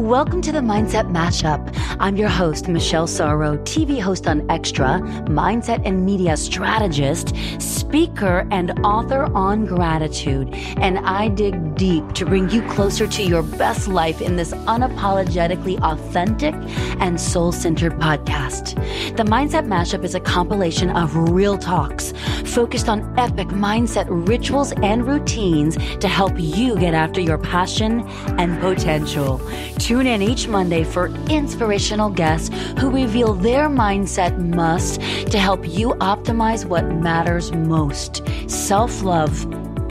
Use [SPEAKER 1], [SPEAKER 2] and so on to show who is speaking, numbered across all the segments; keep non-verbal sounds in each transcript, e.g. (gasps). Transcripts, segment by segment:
[SPEAKER 1] Welcome to the Mindset Mashup. I'm your host, Michelle Sorro, TV host on Extra, mindset and media strategist, speaker, and author on gratitude. And I dig deep to bring you closer to your best life in this unapologetically authentic and soul centered podcast. The Mindset Mashup is a compilation of real talks focused on epic mindset rituals and routines to help you get after your passion and potential. Tune in each Monday for inspirational guests who reveal their mindset must to help you optimize what matters most self love,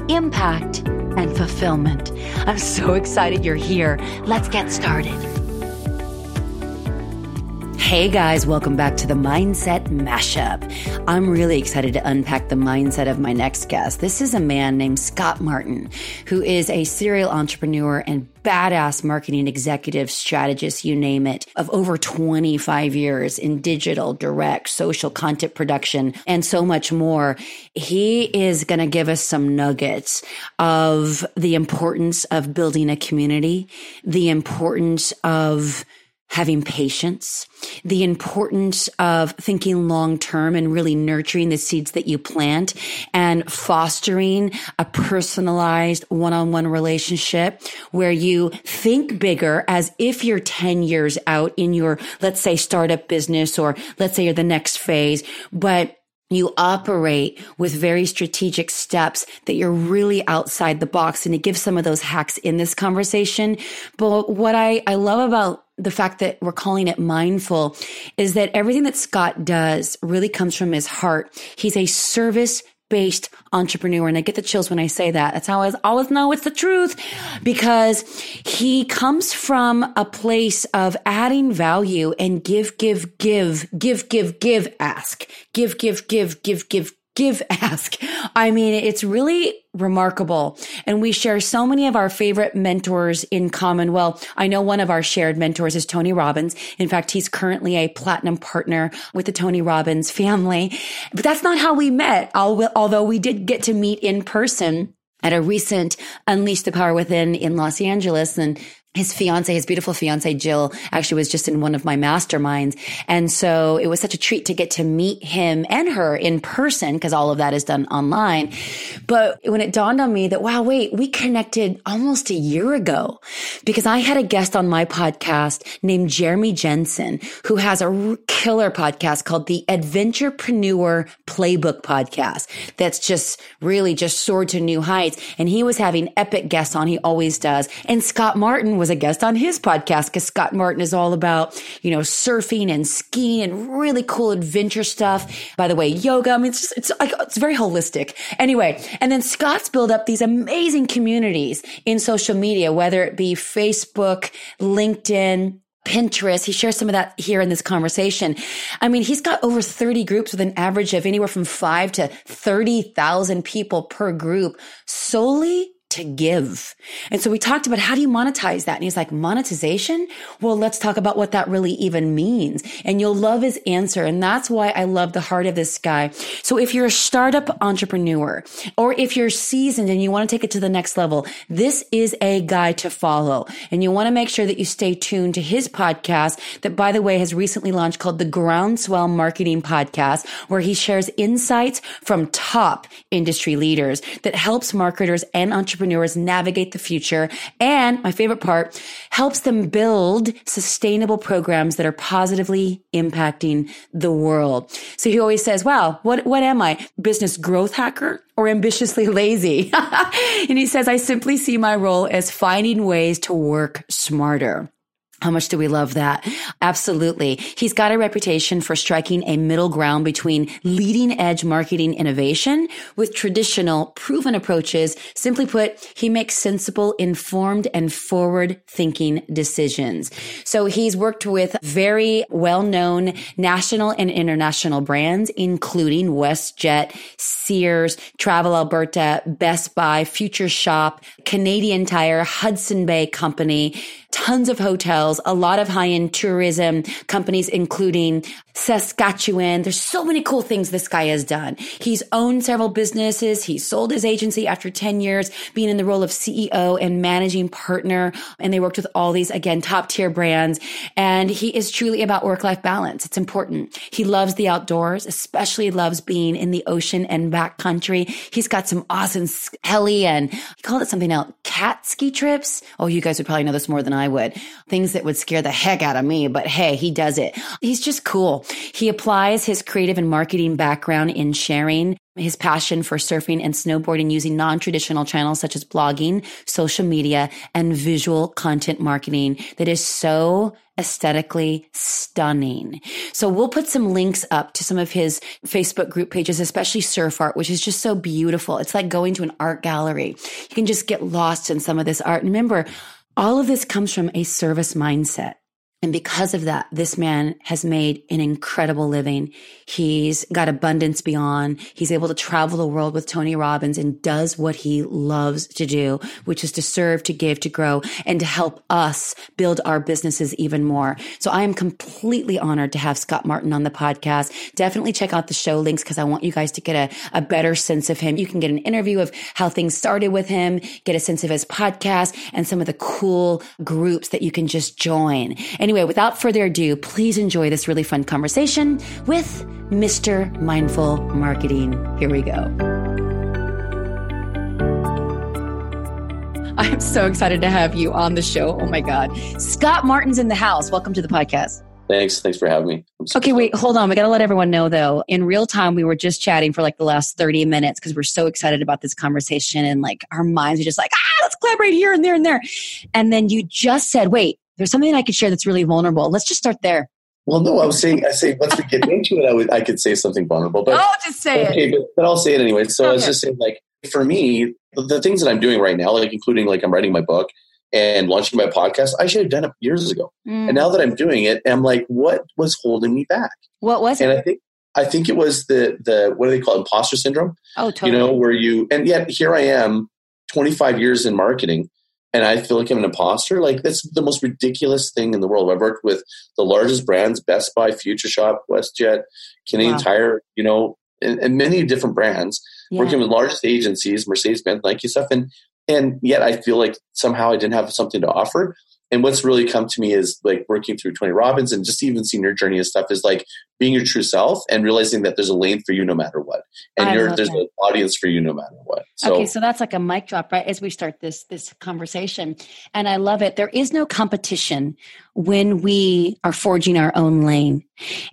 [SPEAKER 1] impact, and fulfillment. I'm so (laughs) excited you're here. Let's get started. Hey guys, welcome back to the Mindset Mashup. I'm really excited to unpack the mindset of my next guest. This is a man named Scott Martin, who is a serial entrepreneur and badass marketing executive strategist, you name it, of over 25 years in digital, direct, social content production, and so much more. He is going to give us some nuggets of the importance of building a community, the importance of having patience, the importance of thinking long term and really nurturing the seeds that you plant and fostering a personalized one on one relationship where you think bigger as if you're 10 years out in your, let's say, startup business or let's say you're the next phase, but you operate with very strategic steps that you're really outside the box and to give some of those hacks in this conversation. But what I, I love about the fact that we're calling it mindful is that everything that Scott does really comes from his heart. He's a service based entrepreneur. And I get the chills when I say that. That's how I always know it's the truth because he comes from a place of adding value and give, give, give, give, give, give, ask, give, give, give, give, give, give, (laughs) ask. I mean, it's really remarkable. And we share so many of our favorite mentors in common. Well, I know one of our shared mentors is Tony Robbins. In fact, he's currently a platinum partner with the Tony Robbins family. But that's not how we met, although we did get to meet in person at a recent Unleash the Power Within in Los Angeles. And his fiance, his beautiful fiance, Jill, actually was just in one of my masterminds. And so it was such a treat to get to meet him and her in person because all of that is done online. But when it dawned on me that, wow, wait, we connected almost a year ago because I had a guest on my podcast named Jeremy Jensen, who has a killer podcast called the Adventurepreneur Playbook Podcast. That's just really just soared to new heights. And he was having epic guests on. He always does. And Scott Martin was a guest on his podcast because Scott Martin is all about, you know, surfing and skiing and really cool adventure stuff. By the way, yoga. I mean, it's just, it's like, it's very holistic. Anyway, and then Scott's built up these amazing communities in social media, whether it be Facebook, LinkedIn, Pinterest. He shares some of that here in this conversation. I mean, he's got over 30 groups with an average of anywhere from five to 30,000 people per group solely to give. And so we talked about how do you monetize that? And he's like, monetization? Well, let's talk about what that really even means. And you'll love his answer. And that's why I love the heart of this guy. So if you're a startup entrepreneur or if you're seasoned and you want to take it to the next level, this is a guy to follow. And you want to make sure that you stay tuned to his podcast that, by the way, has recently launched called the Groundswell Marketing Podcast, where he shares insights from top industry leaders that helps marketers and entrepreneurs entrepreneurs navigate the future. And my favorite part helps them build sustainable programs that are positively impacting the world. So he always says, wow, what, what am I? Business growth hacker? or ambitiously lazy. (laughs) and he says, I simply see my role as finding ways to work smarter. How much do we love that? Absolutely. He's got a reputation for striking a middle ground between leading edge marketing innovation with traditional proven approaches. Simply put, he makes sensible, informed and forward thinking decisions. So he's worked with very well known national and international brands, including WestJet, Sears, Travel Alberta, Best Buy, Future Shop, Canadian Tire, Hudson Bay Company, tons of hotels hotels, a lot of high end tourism companies, including Saskatchewan. There's so many cool things this guy has done. He's owned several businesses. He sold his agency after 10 years being in the role of CEO and managing partner. And they worked with all these, again, top tier brands. And he is truly about work life balance. It's important. He loves the outdoors, especially loves being in the ocean and backcountry. He's got some awesome heli and he called it something else, cat ski trips. Oh, you guys would probably know this more than I would. Things that would scare the heck out of me, but hey, he does it. He's just cool. He applies his creative and marketing background in sharing his passion for surfing and snowboarding using non-traditional channels such as blogging, social media, and visual content marketing that is so aesthetically stunning. So we'll put some links up to some of his Facebook group pages, especially surf art, which is just so beautiful. It's like going to an art gallery. You can just get lost in some of this art. And remember, all of this comes from a service mindset. And because of that, this man has made an incredible living. He's got abundance beyond. He's able to travel the world with Tony Robbins and does what he loves to do, which is to serve, to give, to grow, and to help us build our businesses even more. So I am completely honored to have Scott Martin on the podcast. Definitely check out the show links because I want you guys to get a, a better sense of him. You can get an interview of how things started with him, get a sense of his podcast and some of the cool groups that you can just join. Anyway, without further ado, please enjoy this really fun conversation with Mr. Mindful Marketing. Here we go. I'm so excited to have you on the show. Oh my God. Scott Martin's in the house. Welcome to the podcast.
[SPEAKER 2] Thanks. Thanks for having me.
[SPEAKER 1] Okay, wait, hold on. We got to let everyone know though. In real time, we were just chatting for like the last 30 minutes because we're so excited about this conversation and like our minds are just like, ah, let's collaborate here and there and there. And then you just said, wait, there's something I could share that's really vulnerable. Let's just start there.
[SPEAKER 2] Well, no, I was saying, I say once we get (laughs) into it, I would, I could say something vulnerable, but
[SPEAKER 1] oh, just say
[SPEAKER 2] okay,
[SPEAKER 1] it.
[SPEAKER 2] But, but I'll say it anyway. So okay. I was just saying, like, for me, the things that I'm doing right now, like including like I'm writing my book and launching my podcast, I should have done it years ago. Mm. And now that I'm doing it, I'm like, what was holding me back?
[SPEAKER 1] What was
[SPEAKER 2] and
[SPEAKER 1] it?
[SPEAKER 2] And I think I think it was the the what do they call it? imposter syndrome?
[SPEAKER 1] Oh, totally.
[SPEAKER 2] You know, where you and yet here I am, 25 years in marketing, and I feel like I'm an imposter. Like that's the most ridiculous thing in the world. I've worked with the largest brands: Best Buy, Future Shop, WestJet, Canadian wow. Tire. You know, and, and, many different brands. Yeah. Working with largest agencies, Mercedes Benz, Nike stuff, and and yet I feel like somehow I didn't have something to offer and what's really come to me is like working through Tony Robbins and just even seeing your journey and stuff is like being your true self and realizing that there's a lane for you no matter what, and there's that. an audience for you no matter what.
[SPEAKER 1] So, okay, so that's like a mic drop, right? As we start this this conversation, and I love it. There is no competition when we are forging our own lane,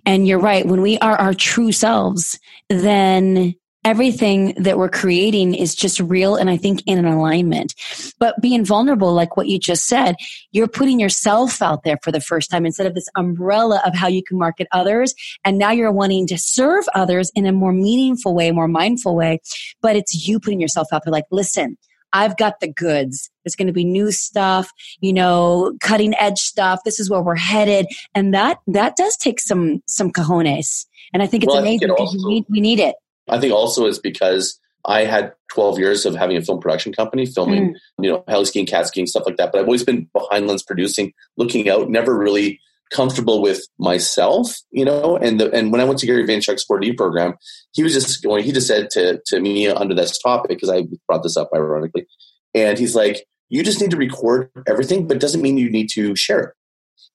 [SPEAKER 1] and you're right. When we are our true selves, then everything that we're creating is just real and I think in an alignment. But being vulnerable, like what you just said, you're putting yourself out there for the first time instead of this umbrella of how you can market others. And now you're wanting to serve others in a more meaningful way, more mindful way. But it's you putting yourself out there like, listen, I've got the goods. There's going to be new stuff, you know, cutting edge stuff. This is where we're headed. And that, that does take some, some cojones. And I think it's well, amazing because we need, we need it.
[SPEAKER 2] I think also it's because I had 12 years of having a film production company, filming, mm. you know, heli skiing, cat skiing, stuff like that. But I've always been behind lens producing, looking out, never really comfortable with myself, you know. And the, and when I went to Gary Vaynerchuk's 4D program, he was just going, he just said to, to me under this topic, because I brought this up ironically, and he's like, you just need to record everything, but doesn't mean you need to share it.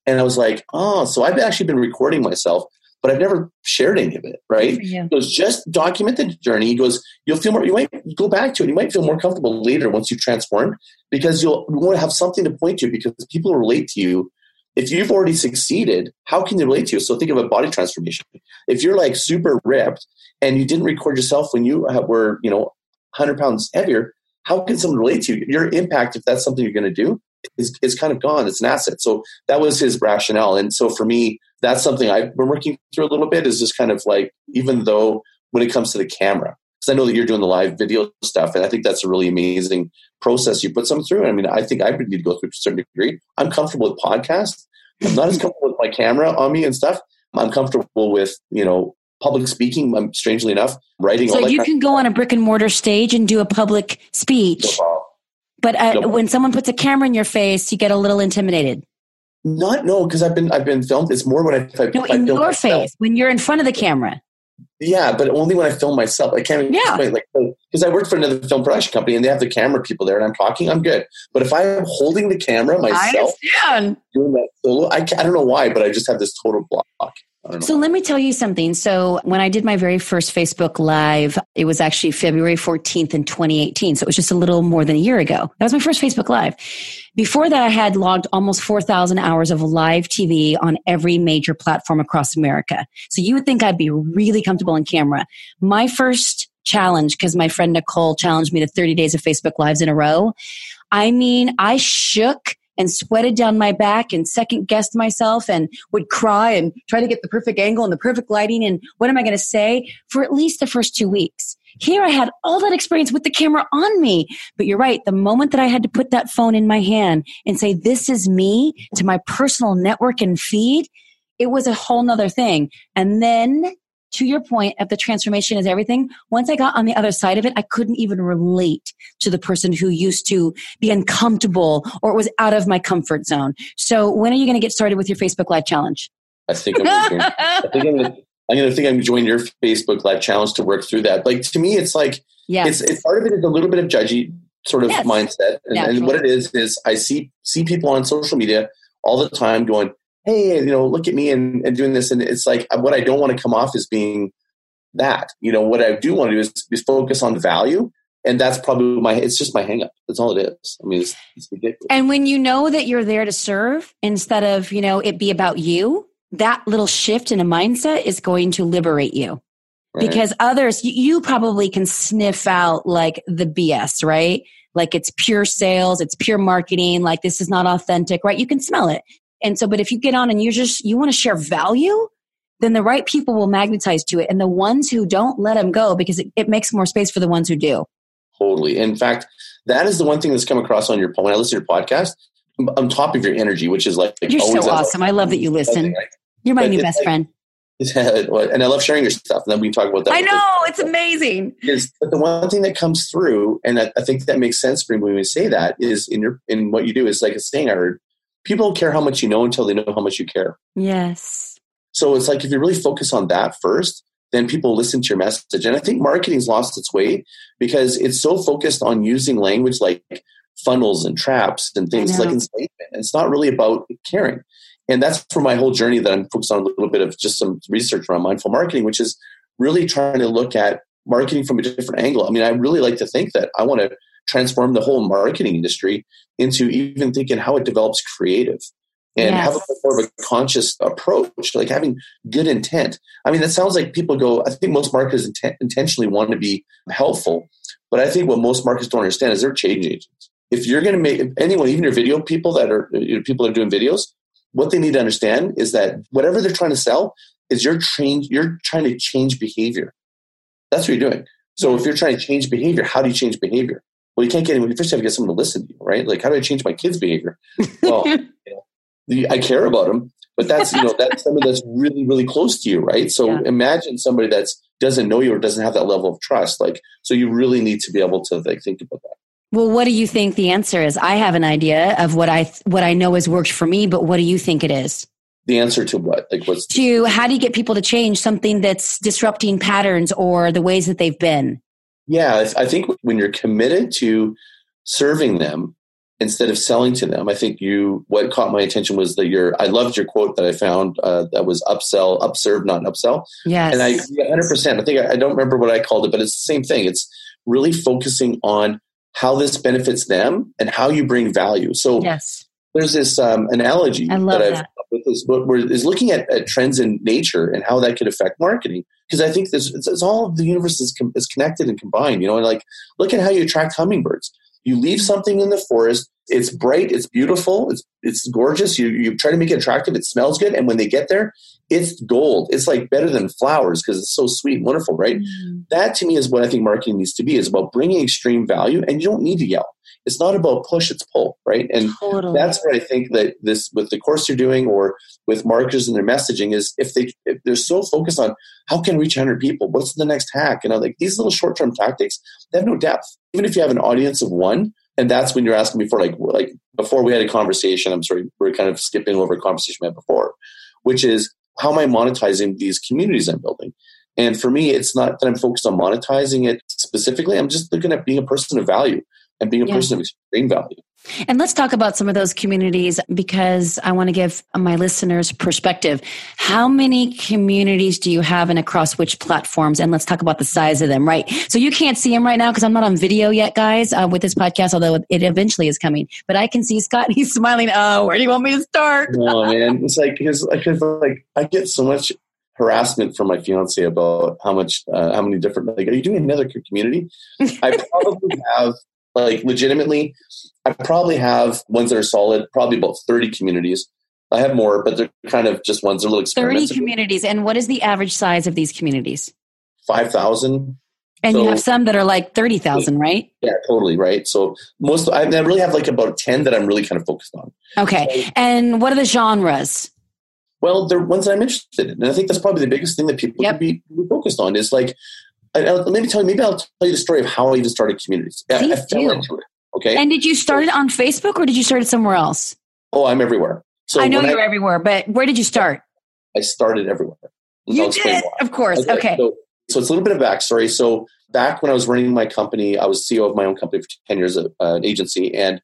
[SPEAKER 2] And I was like, oh, so I've actually been recording myself but I've never shared any of it, right? He goes, just document the journey. He goes, you'll feel more, you might go back to it. You might feel more comfortable later once you've transformed because you'll you want to have something to point to because people relate to you. If you've already succeeded, how can they relate to you? So think of a body transformation. If you're like super ripped and you didn't record yourself when you were, you know, 100 pounds heavier, how can someone relate to you? Your impact, if that's something you're going to do, is, is kind of gone. It's an asset. So that was his rationale. And so for me, that's something I've been working through a little bit is just kind of like, even though when it comes to the camera, because I know that you're doing the live video stuff, and I think that's a really amazing process you put some through. I mean, I think I would need to go through to a certain degree. I'm comfortable with podcasts. I'm not as comfortable with my camera on me and stuff. I'm comfortable with, you know, public speaking. I'm strangely enough writing.
[SPEAKER 1] So you can go on a brick and mortar stage and do a public speech. No but uh, no when someone puts a camera in your face, you get a little intimidated.
[SPEAKER 2] Not no, because I've been I've been filmed. It's more when I, if I
[SPEAKER 1] no
[SPEAKER 2] if I
[SPEAKER 1] in
[SPEAKER 2] film
[SPEAKER 1] your
[SPEAKER 2] myself.
[SPEAKER 1] face when you're in front of the camera.
[SPEAKER 2] Yeah, but only when I film myself. I can't even
[SPEAKER 1] Yeah.
[SPEAKER 2] explain like because I worked for another film production company and they have the camera people there and I'm talking. I'm good, but if I am holding the camera
[SPEAKER 1] I
[SPEAKER 2] myself
[SPEAKER 1] understand.
[SPEAKER 2] doing that solo, I, I don't know why, but I just have this total block. I.
[SPEAKER 1] So let me tell you something. So when I did my very first Facebook Live, it was actually February 14th in 2018. So it was just a little more than a year ago. That was my first Facebook Live. Before that, I had logged almost 4,000 hours of live TV on every major platform across America. So you would think I'd be really comfortable in camera. My first challenge, because my friend Nicole challenged me to 30 days of Facebook Lives in a row. I mean, I shook and sweated down my back and second guessed myself and would cry and try to get the perfect angle and the perfect lighting and what am I going to say for at least the first two weeks. Here I had all that experience with the camera on me. But you're right. The moment that I had to put that phone in my hand and say, this is me to my personal network and feed, it was a whole nother thing. And then to your point of the transformation is everything. Once I got on the other side of it, I couldn't even relate to the person who used to be uncomfortable or was out of my comfort zone. So when are you going to get started with your Facebook Live challenge?
[SPEAKER 2] I think I'm gonna, I think I'm gonna, I'm gonna think I'm gonna join your Facebook Live challenge to work through that. Like to me, it's like
[SPEAKER 1] yeah.
[SPEAKER 2] it's, it's part of it is a little bit of judgy sort of
[SPEAKER 1] Yes.
[SPEAKER 2] mindset, and, and what it is is I see see people on social media all the time going, "Hey, you know, look at me and, and doing this," and it's like uh, what I don't want to come off as being that. You know, what I do want to do is, is focus on value, and that's probably my. It's just my hang up. That's all it is. I mean, it's, it's ridiculous.
[SPEAKER 1] And when you know that you're there to serve instead of, you know, it be about you, that little shift in a mindset is going to liberate you.
[SPEAKER 2] right?
[SPEAKER 1] Because others, you probably can sniff out like the BS, right? Like it's pure sales, it's pure marketing, like this is not authentic, right? You can smell it. And so, but if you get on and you just, you want to share value, then the right people will magnetize to it. And the ones who don't, let them go because it, it makes more space for the ones who do.
[SPEAKER 2] Totally. In fact, that is the one thing that's come across on your when I listen to your podcast. On top of your energy, which is like
[SPEAKER 1] You're
[SPEAKER 2] always
[SPEAKER 1] so awesome. I love that you listen. You're my
[SPEAKER 2] But
[SPEAKER 1] new best
[SPEAKER 2] like-
[SPEAKER 1] friend. (laughs)
[SPEAKER 2] and I love sharing your stuff. And then we can talk about that.
[SPEAKER 1] I know. It's amazing.
[SPEAKER 2] Is but the one thing that comes through, and I, I think that makes sense for me when we say that, is in your in what you do is like a saying I heard. People don't care how much you know until they know how much you care.
[SPEAKER 1] Yes.
[SPEAKER 2] So it's like if you really focus on that first, then people listen to your message. And I think marketing's lost its way because it's so focused on using language like funnels and traps and things like enslavement. And it's not really about caring. And that's for my whole journey that I'm focused on a little bit of just some research around mindful marketing, which is really trying to look at marketing from a different angle. I mean, I really like to think that I want to transform the whole marketing industry into even thinking how it develops creative and have a more of a conscious approach, like having good intent. I mean, it sounds like people go, I think most marketers inten- intentionally want to be helpful, but I think what most marketers don't understand is they're change agents. If you're going to make anyone, even your video people that are you know, people that are doing videos, what they need to understand is that whatever they're trying to sell is you're change, you're trying to change behavior. That's what you're doing. So if you're trying to change behavior, how do you change behavior? Well, you can't get anyone. You first have to get someone to listen to you, right? Like, how do I change my kids' behavior? Well, (laughs) the- I care about them, but that's you know that's someone that's really really close to you, right? So
[SPEAKER 1] Yeah.
[SPEAKER 2] imagine somebody that's doesn't know you or doesn't have that level of trust. Like, so you really need to be able to like think about that.
[SPEAKER 1] Well, what do you think the answer is? I have an idea of what I what I know has worked for me, but what do you think it is?
[SPEAKER 2] The answer to what? Like, what's
[SPEAKER 1] To how do you get people to change something that's disrupting patterns or the ways that they've been?
[SPEAKER 2] Yeah, I I think when you're committed to serving them instead of selling to them, I think you. What caught my attention was that your. I loved your quote that I found uh, that was upsell, upserve, not upsell.
[SPEAKER 1] Yes.
[SPEAKER 2] And I, 100%. I think I, I don't remember what I called it, but it's the same thing. It's really focusing on how this benefits them and how you bring value. So
[SPEAKER 1] yes.
[SPEAKER 2] There's this um, analogy that I've
[SPEAKER 1] that.
[SPEAKER 2] with this book where is looking at, at trends in nature and how that could affect marketing. Because I think this it's, it's all the universe is, com- is connected and combined. You know, and like look at how you attract hummingbirds. You leave something in the forest. It's bright. It's beautiful. It's it's gorgeous. You you try to make it attractive. It smells good, and when they get there, it's gold. It's like better than flowers because it's so sweet and wonderful, right? that to me is what I think marketing needs to be is about bringing extreme value and you don't need to yell. It's not about push, it's pull, right? And
[SPEAKER 1] Totally.
[SPEAKER 2] that's where I think that this with the course you're doing or with marketers and their messaging is if they if they're so focused on how can I reach 100 people, what's the next hack, and I'm like these little short term tactics, they have no depth. Even if you have an audience of one, and that's when you're asking me for like like before we had a conversation. I'm sorry, we're kind of skipping over a conversation we had before, which is how am I monetizing these communities I'm building? And for me, it's not that I'm focused on monetizing it specifically. I'm just looking at being a person of value and being a yeah. person of extreme value.
[SPEAKER 1] And let's talk about some of those communities because I want to give my listeners perspective. How many communities do you have and across which platforms? And let's talk about the size of them, right? So you can't see them right now because I'm not on video yet, guys, uh, with this podcast, although it eventually is coming. But I can see Scott. (laughs) He's smiling. Oh, where do you want me to start?
[SPEAKER 2] oh, man. It's like, because like, I get so much harassment from my fiance about how much, uh, how many different, like, are you doing another community? I (laughs) probably have like legitimately, I probably have ones that are solid, probably about 30 communities. I have more, but they're kind of just ones that are little
[SPEAKER 1] 30 communities. And what is the average size of these communities?
[SPEAKER 2] 5,000.
[SPEAKER 1] And so, you have some that are like 30,000, right?
[SPEAKER 2] Yeah, totally, right? So most, I, really have like about 10 that I'm really kind of focused on.
[SPEAKER 1] Okay. So, and what are the genres?
[SPEAKER 2] Well, they're ones that I'm interested in. And I think that's probably the biggest thing that people yep. be focused on is like, let me tell you, maybe I'll tell you the story of how I even started communities.
[SPEAKER 1] Please I, I do. It, okay. And did you start it on Facebook or did you start it somewhere else?
[SPEAKER 2] Oh, I'm everywhere.
[SPEAKER 1] So I know you're I, everywhere, but where did you start?
[SPEAKER 2] I started everywhere.
[SPEAKER 1] You did, of course. Okay. okay.
[SPEAKER 2] So, so, it's a little bit of backstory. So back when I was running my company, I was CEO of my own company for 10 years, uh, an agency. And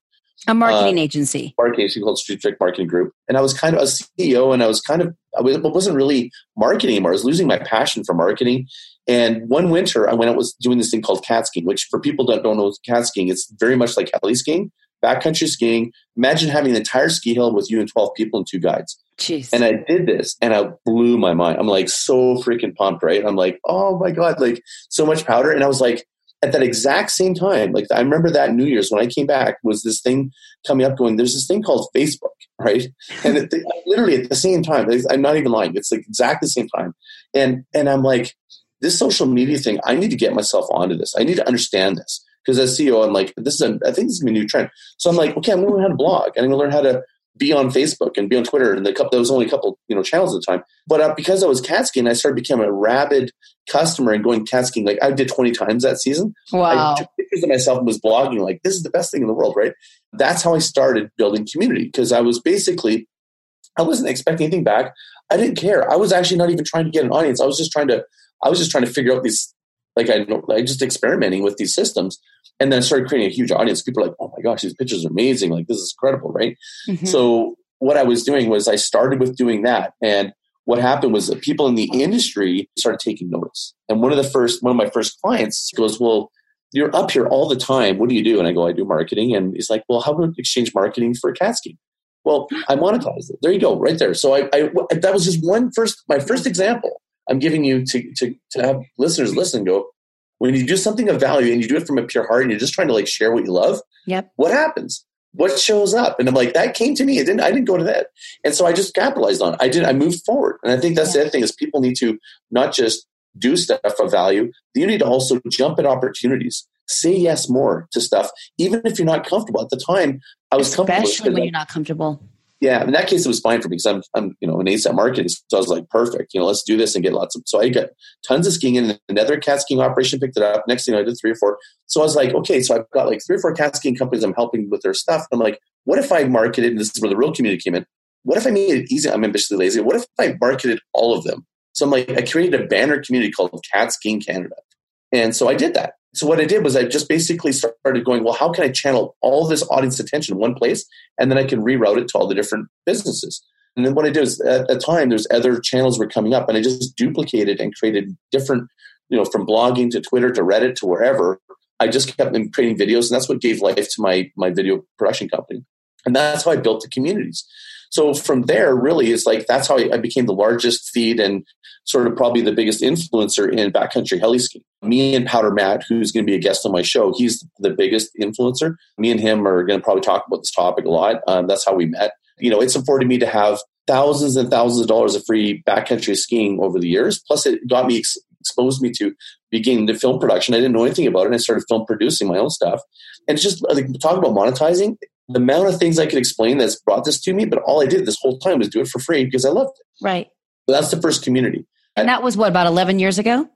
[SPEAKER 1] a marketing uh, agency.
[SPEAKER 2] Marketing agency called Strategic Marketing Group. And I was kind of a CEO and I was kind of, I wasn't really marketing anymore. I was losing my passion for marketing. And one winter, I went out was doing this thing called cat skiing, which for people that don't know cat skiing, it's very much like heli skiing, backcountry skiing. Imagine having an entire ski hill with you and 12 people and two guides.
[SPEAKER 1] Jeez.
[SPEAKER 2] And I did this and I blew my mind. I'm like so freaking pumped, right? I'm like, oh my God, like so much powder. And I was like, at that exact same time, like I remember that New Year's when I came back, was this thing coming up going, there's this thing called Facebook, right? (laughs) And it, literally at the same time, I'm not even lying, it's like exactly the same time. And and I'm like, this social media thing, I need to get myself onto this. I need to understand this. Because as CEO, I'm like, this is a, I think this is a new trend. So I'm like, okay, I'm gonna learn how to blog and I'm gonna learn how to be on Facebook and be on Twitter. And the couple, there was only a couple, you know, channels at the time. But uh, because I was cat skiing, I started becoming a rabid customer and going cat skiing. Like I did 20 times that season.
[SPEAKER 1] Wow.
[SPEAKER 2] I took pictures of myself and was blogging like, this is the best thing in the world, right? That's how I started building community because I was basically, I wasn't expecting anything back. I didn't care. I was actually not even trying to get an audience. I was just trying to, I was just trying to figure out these, like I, like just experimenting with these systems. And then I started creating a huge audience. People are like, oh my gosh, these pictures are amazing. Like, this is incredible, right? Mm-hmm. So what I was doing was I started with doing that. And what happened was that people in the industry started taking notice. And one of the first, one of my first clients goes, Well, you're up here all the time. What do you do? And I go, I do marketing. And he's like, Well, how about exchange marketing for a? Well, I monetize it. There you go, right there. So I, I that was just one first, my first example. I'm giving you to, to, to have listeners listen go, when you do something of value and you do it from a pure heart and you're just trying to like share what you love,
[SPEAKER 1] yep.
[SPEAKER 2] what happens? what shows up? And i'm like that came to me. It didn't i didn't go to that. And so i just capitalized on it. I did i moved forward. And i think that's yeah. the other thing is people need to not just do stuff of value. You need to also jump at opportunities. Say yes more to stuff even if you're not comfortable. At the time i was
[SPEAKER 1] especially when you're not comfortable
[SPEAKER 2] yeah, in that case, it was fine for me because I'm, I'm, you know, an ASAP marketing. So I was like, perfect, you know, let's do this and get lots of. So I got tons of skiing, and another cat skiing operation picked it up. Next thing I did three or four. So I was like, okay, so I've got like three or four cat skiing companies I'm helping with their stuff. I'm like, what if I marketed? And this is where the real community came in. What if I made it easy? I'm ambitiously lazy. What if I marketed all of them? So I'm like, I created a banner community called Cat Skiing Canada, and so I did that. So what I did was I just basically started going, well, how can I channel all this audience attention in one place, and then I can reroute it to all the different businesses. And then what I did is at the time there's other channels were coming up, and I just duplicated and created different, you know, from blogging to Twitter to Reddit to wherever. I just kept them creating videos, and that's what gave life to my my video production company. And that's how I built the communities. So from there, really, it's like that's how I became the largest feed and sort of probably the biggest influencer in backcountry heli skiing. Me and Powder Matt, who's going to be a guest on my show, he's the biggest influencer. Me and him are going to probably talk about this topic a lot. Um, that's how we met. You know, it's afforded me to have thousands and thousands of dollars of free backcountry skiing over the years. Plus, it got me ex- exposed me to beginning the film production. I didn't know anything about it. And I started film producing my own stuff. And it's just like talk about monetizing the amount of things I could explain that's brought this to me, but all I did this whole time was do it for free because I loved it.
[SPEAKER 1] Right.
[SPEAKER 2] So that's the first community.
[SPEAKER 1] And that was what, about 11 years ago?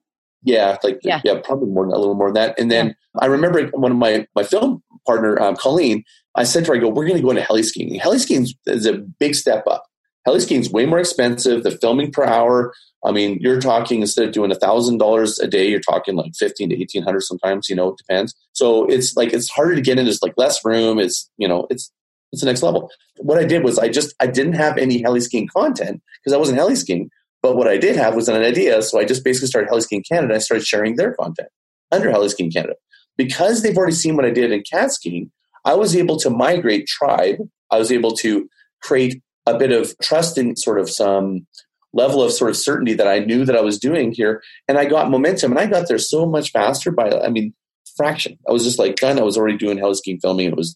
[SPEAKER 2] Yeah, like yeah, yeah probably more, than a little more than that. And then yeah. I remember one of my my film partner, um, Colleen, I said to her, I go, we're going to go into heli skiing. Heli skiing is a big step up. Heli skiing is way more expensive. The filming per hour, I mean, you're talking instead of doing a thousand dollars a day, you're talking like fifteen to eighteen hundred sometimes. You know, it depends. So it's like it's harder to get in. There's like less room. It's you know, it's it's the next level. What I did was I just I didn't have any heli skiing content because I wasn't heli skiing. But what I did have was an idea. So I just basically started Heli Skiing Canada. I started sharing their content under Heli Skiing Canada. Because they've already seen what I did in cat skiing, I was able to migrate tribe. I was able to create a bit of trust in sort of some level of sort of certainty that I knew that I was doing here. And I got momentum and I got there so much faster by, I mean, fraction. I was just like done. I was already doing skiing filming. It was,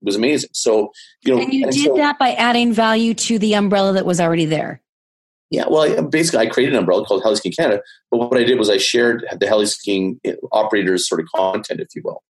[SPEAKER 2] it was amazing. So, you know,
[SPEAKER 1] and you
[SPEAKER 2] and
[SPEAKER 1] did
[SPEAKER 2] so,
[SPEAKER 1] that by adding value to the umbrella that was already there.
[SPEAKER 2] Yeah, well, basically, I created an umbrella called Heli Skiing Canada. But what I did was I shared the heli skiing operators' sort of content, if you will.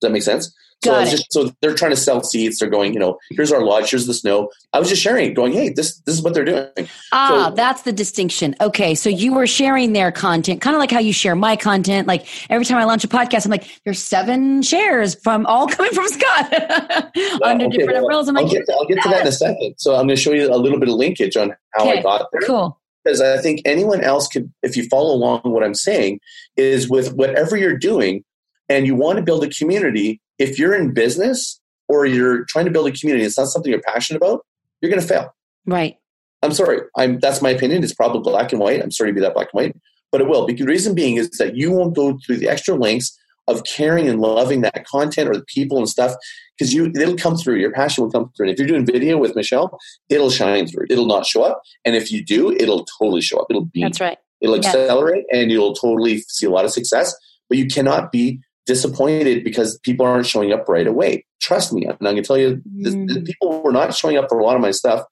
[SPEAKER 2] Does that make sense? So, just, so they're trying to sell seats. They're going, you know, here's our lodge, here's the snow. I was just sharing, going, hey, this this is what they're doing.
[SPEAKER 1] Ah,
[SPEAKER 2] So-
[SPEAKER 1] that's the distinction. Okay, so you were sharing their content, kind of like how you share my content. Like every time I launch a podcast, I'm like, there's seven shares from all (laughs) coming from Scott (laughs) under
[SPEAKER 2] Okay,
[SPEAKER 1] different
[SPEAKER 2] well,
[SPEAKER 1] umbrellas. I'm
[SPEAKER 2] I'll get, to, I'll get to that in a second. So I'm going to show you a little bit of linkage on how
[SPEAKER 1] Okay,
[SPEAKER 2] I got there.
[SPEAKER 1] cool.
[SPEAKER 2] because I think anyone else could, if you follow along what I'm saying, is with whatever you're doing and you want to build a community, if you're in business or you're trying to build a community, it's not something you're passionate about, you're going to fail.
[SPEAKER 1] Right.
[SPEAKER 2] I'm sorry. I'm, that's my opinion. It's probably black and white. I'm sorry to be that black and white, but it will. The reason being is that you won't go through the extra lengths of caring and loving that content or the people and stuff because you it'll come through. Your passion will come through. And if you're doing video with Michelle, it'll shine through. It'll not show up. And if you do, it'll totally show up. It'll be
[SPEAKER 1] That's right.
[SPEAKER 2] It'll
[SPEAKER 1] Yeah.
[SPEAKER 2] accelerate and you'll totally see a lot of success, but you cannot be disappointed because people aren't showing up right away. Trust me. And I'm going to tell you, this,
[SPEAKER 1] Mm.
[SPEAKER 2] people were not showing up for a lot of my stuff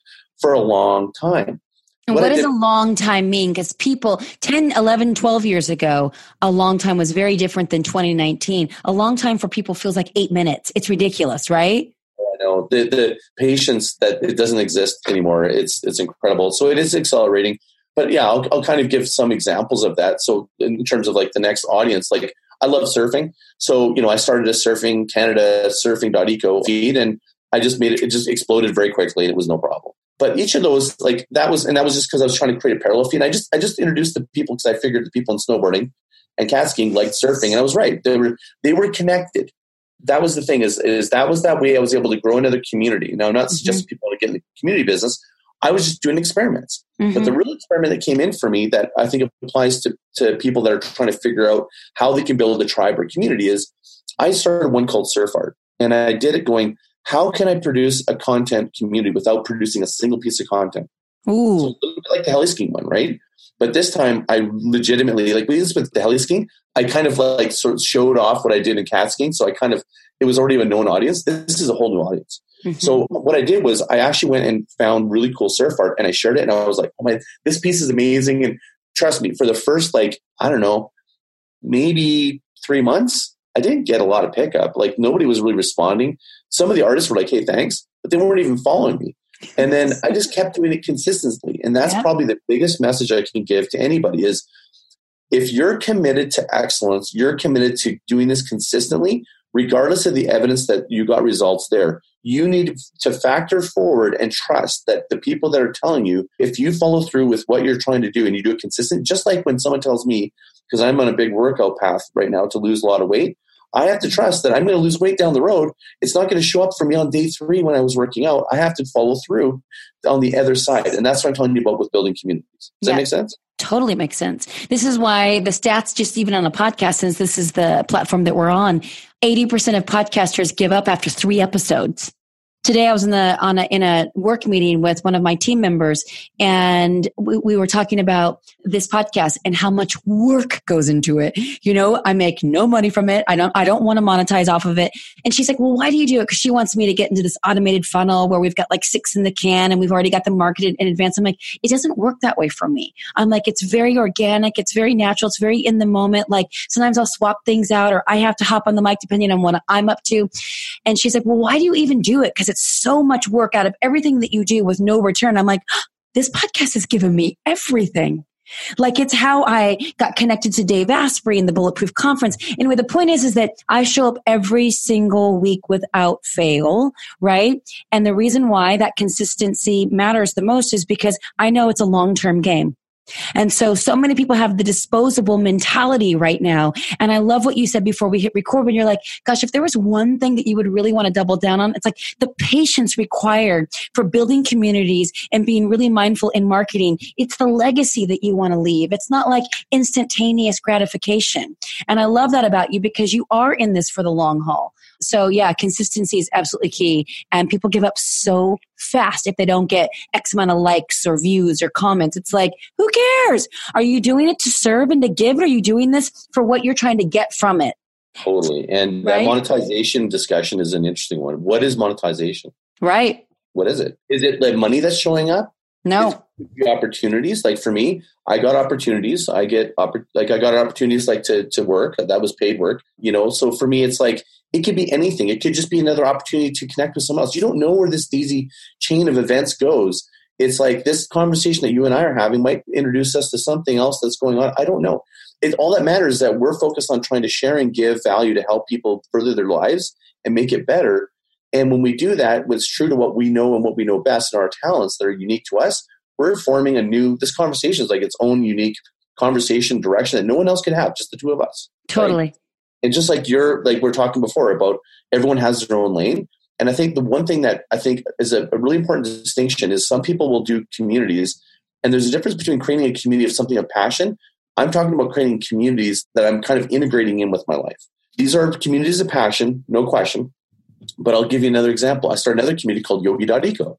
[SPEAKER 2] for a long time.
[SPEAKER 1] And
[SPEAKER 2] What
[SPEAKER 1] what does
[SPEAKER 2] did-
[SPEAKER 1] a long time mean? Because people 10, 11, 12 years ago, a long time was very different than 2019. A long time for people feels like eight minutes. It's ridiculous, right?
[SPEAKER 2] I know the, the patience that it doesn't exist anymore. It's, it's incredible. So it is accelerating. But yeah, I'll, I'll kind of give some examples of that. So in terms of like the next audience, like I love surfing. So, you know, I started a surfing Canada surfing.eco feed and I just made it, it just exploded very quickly. It was no problem. But each of those, like that was, and that was just because I was trying to create a parallel feed. I just, I just introduced the people because I figured the people in snowboarding and cat skiing liked surfing, and I was right. They were, they were connected. That was the thing is, is that was that way I was able to grow another community. Now, I'm not
[SPEAKER 1] Mhm.
[SPEAKER 2] suggesting people to get in the community business. I was just doing experiments. But the
[SPEAKER 1] Mhm.
[SPEAKER 2] real experiment that came in for me that I think applies to, to people that are trying to figure out how they can build a tribe or community is I started one called Surf Art. And I did it going, how can I produce a content community without producing a single piece of content? So
[SPEAKER 1] Ooh.
[SPEAKER 2] a little bit like the heli skiing one, right? But this time I legitimately, like with the heli skiing, I kind of like sort of showed off what I did in cat skiing. So I kind of, it was already a known audience. This is a whole new audience.
[SPEAKER 1] Mhm.
[SPEAKER 2] So what I did was I actually went and found really cool surf art and I shared it and I was like, oh my, this piece is amazing. And trust me, for the first like, I don't know, maybe three months, I didn't get a lot of pickup. Like nobody was really responding. Some of the artists were like, hey, thanks, but they weren't even following me. And then I just (laughs) kept doing it consistently. And that's
[SPEAKER 1] Yeah.
[SPEAKER 2] probably the biggest message I can give to anybody is if you're committed to excellence, you're committed to doing this consistently, regardless of the evidence that you got results there. You need to factor forward and trust that the people that are telling you, if you follow through with what you're trying to do and you do it consistent, just like when someone tells me, because I'm on a big workout path right now to lose a lot of weight, I have to trust that I'm going to lose weight down the road. It's not going to show up for me on day three when I was working out. I have to follow through on the other side. And that's what I'm telling you about with building communities. Does
[SPEAKER 1] Yeah.
[SPEAKER 2] that make sense?
[SPEAKER 1] Totally makes sense. This is why the stats, just even on a podcast, since this is the platform that we're on, 80% of podcasters give up after three episodes. Today I was in the on a in a work meeting with one of my team members and we, we were talking about this podcast and how much work goes into it. You know, I make no money from it. I don't I don't want to monetize off of it. And she's like, "Well, why do you do it?" Cuz she wants me to get into this automated funnel where we've got like 6 in the can and we've already got them marketed in advance. I'm like, "It doesn't work that way for me." I'm like, "It's very organic, it's very natural, it's very in the moment. Like sometimes I'll swap things out or I have to hop on the mic depending on what I'm up to." And she's like, Well, why do you even do it? Because it's so much work out of everything that you do with no return. I'm like, (gasps) This podcast has given me everything. Like it's how I got connected to Dave Asprey in the Bulletproof Conference. Anyway, the point is, is that I show up every single week without fail, right? And the reason why that consistency matters the most is because I know it's a long term game. And so, so many people have the disposable mentality right now. And I love what you said before we hit record when you're like, gosh, if there was one thing that you would really want to double down on, it's like the patience required for building communities and being really mindful in marketing. It's the legacy that you want to leave. It's not like instantaneous gratification. And I love that about you because you are in this for the long haul. So yeah, consistency is absolutely key. And people give up so fast if they don't get X amount of likes or views or comments. It's like, who cares? Are you doing it to serve and to give? Or are you doing this for what you're trying to get from it?
[SPEAKER 2] Totally. And right? that monetization discussion is an interesting one. What is monetization?
[SPEAKER 1] Right.
[SPEAKER 2] What is it? Is it like money that's showing up?
[SPEAKER 1] No.
[SPEAKER 2] opportunities. Like for me, I got opportunities. I get oppor- like I got opportunities like to to work. That was paid work. You know. So for me, it's like it could be anything. It could just be another opportunity to connect with someone else. You don't know where this easy chain of events goes. It's like this conversation that you and I are having might introduce us to something else that's going on. I don't know. It, all that matters is that we're focused on trying to share and give value to help people further their lives and make it better. And when we do that, it's true to what we know and what we know best and our talents that are unique to us, we're forming a new, this conversation is like its own unique conversation direction that no one else can have, just the two of us.
[SPEAKER 1] Totally.
[SPEAKER 2] Right? And just like you're, like we're talking before about everyone has their own lane. And I think the one thing that I think is a, a really important distinction is some people will do communities, and there's a difference between creating a community of something of passion. I'm talking about creating communities that I'm kind of integrating in with my life. These are communities of passion, no question. But I'll give you another example. I started another community called yogi.eco.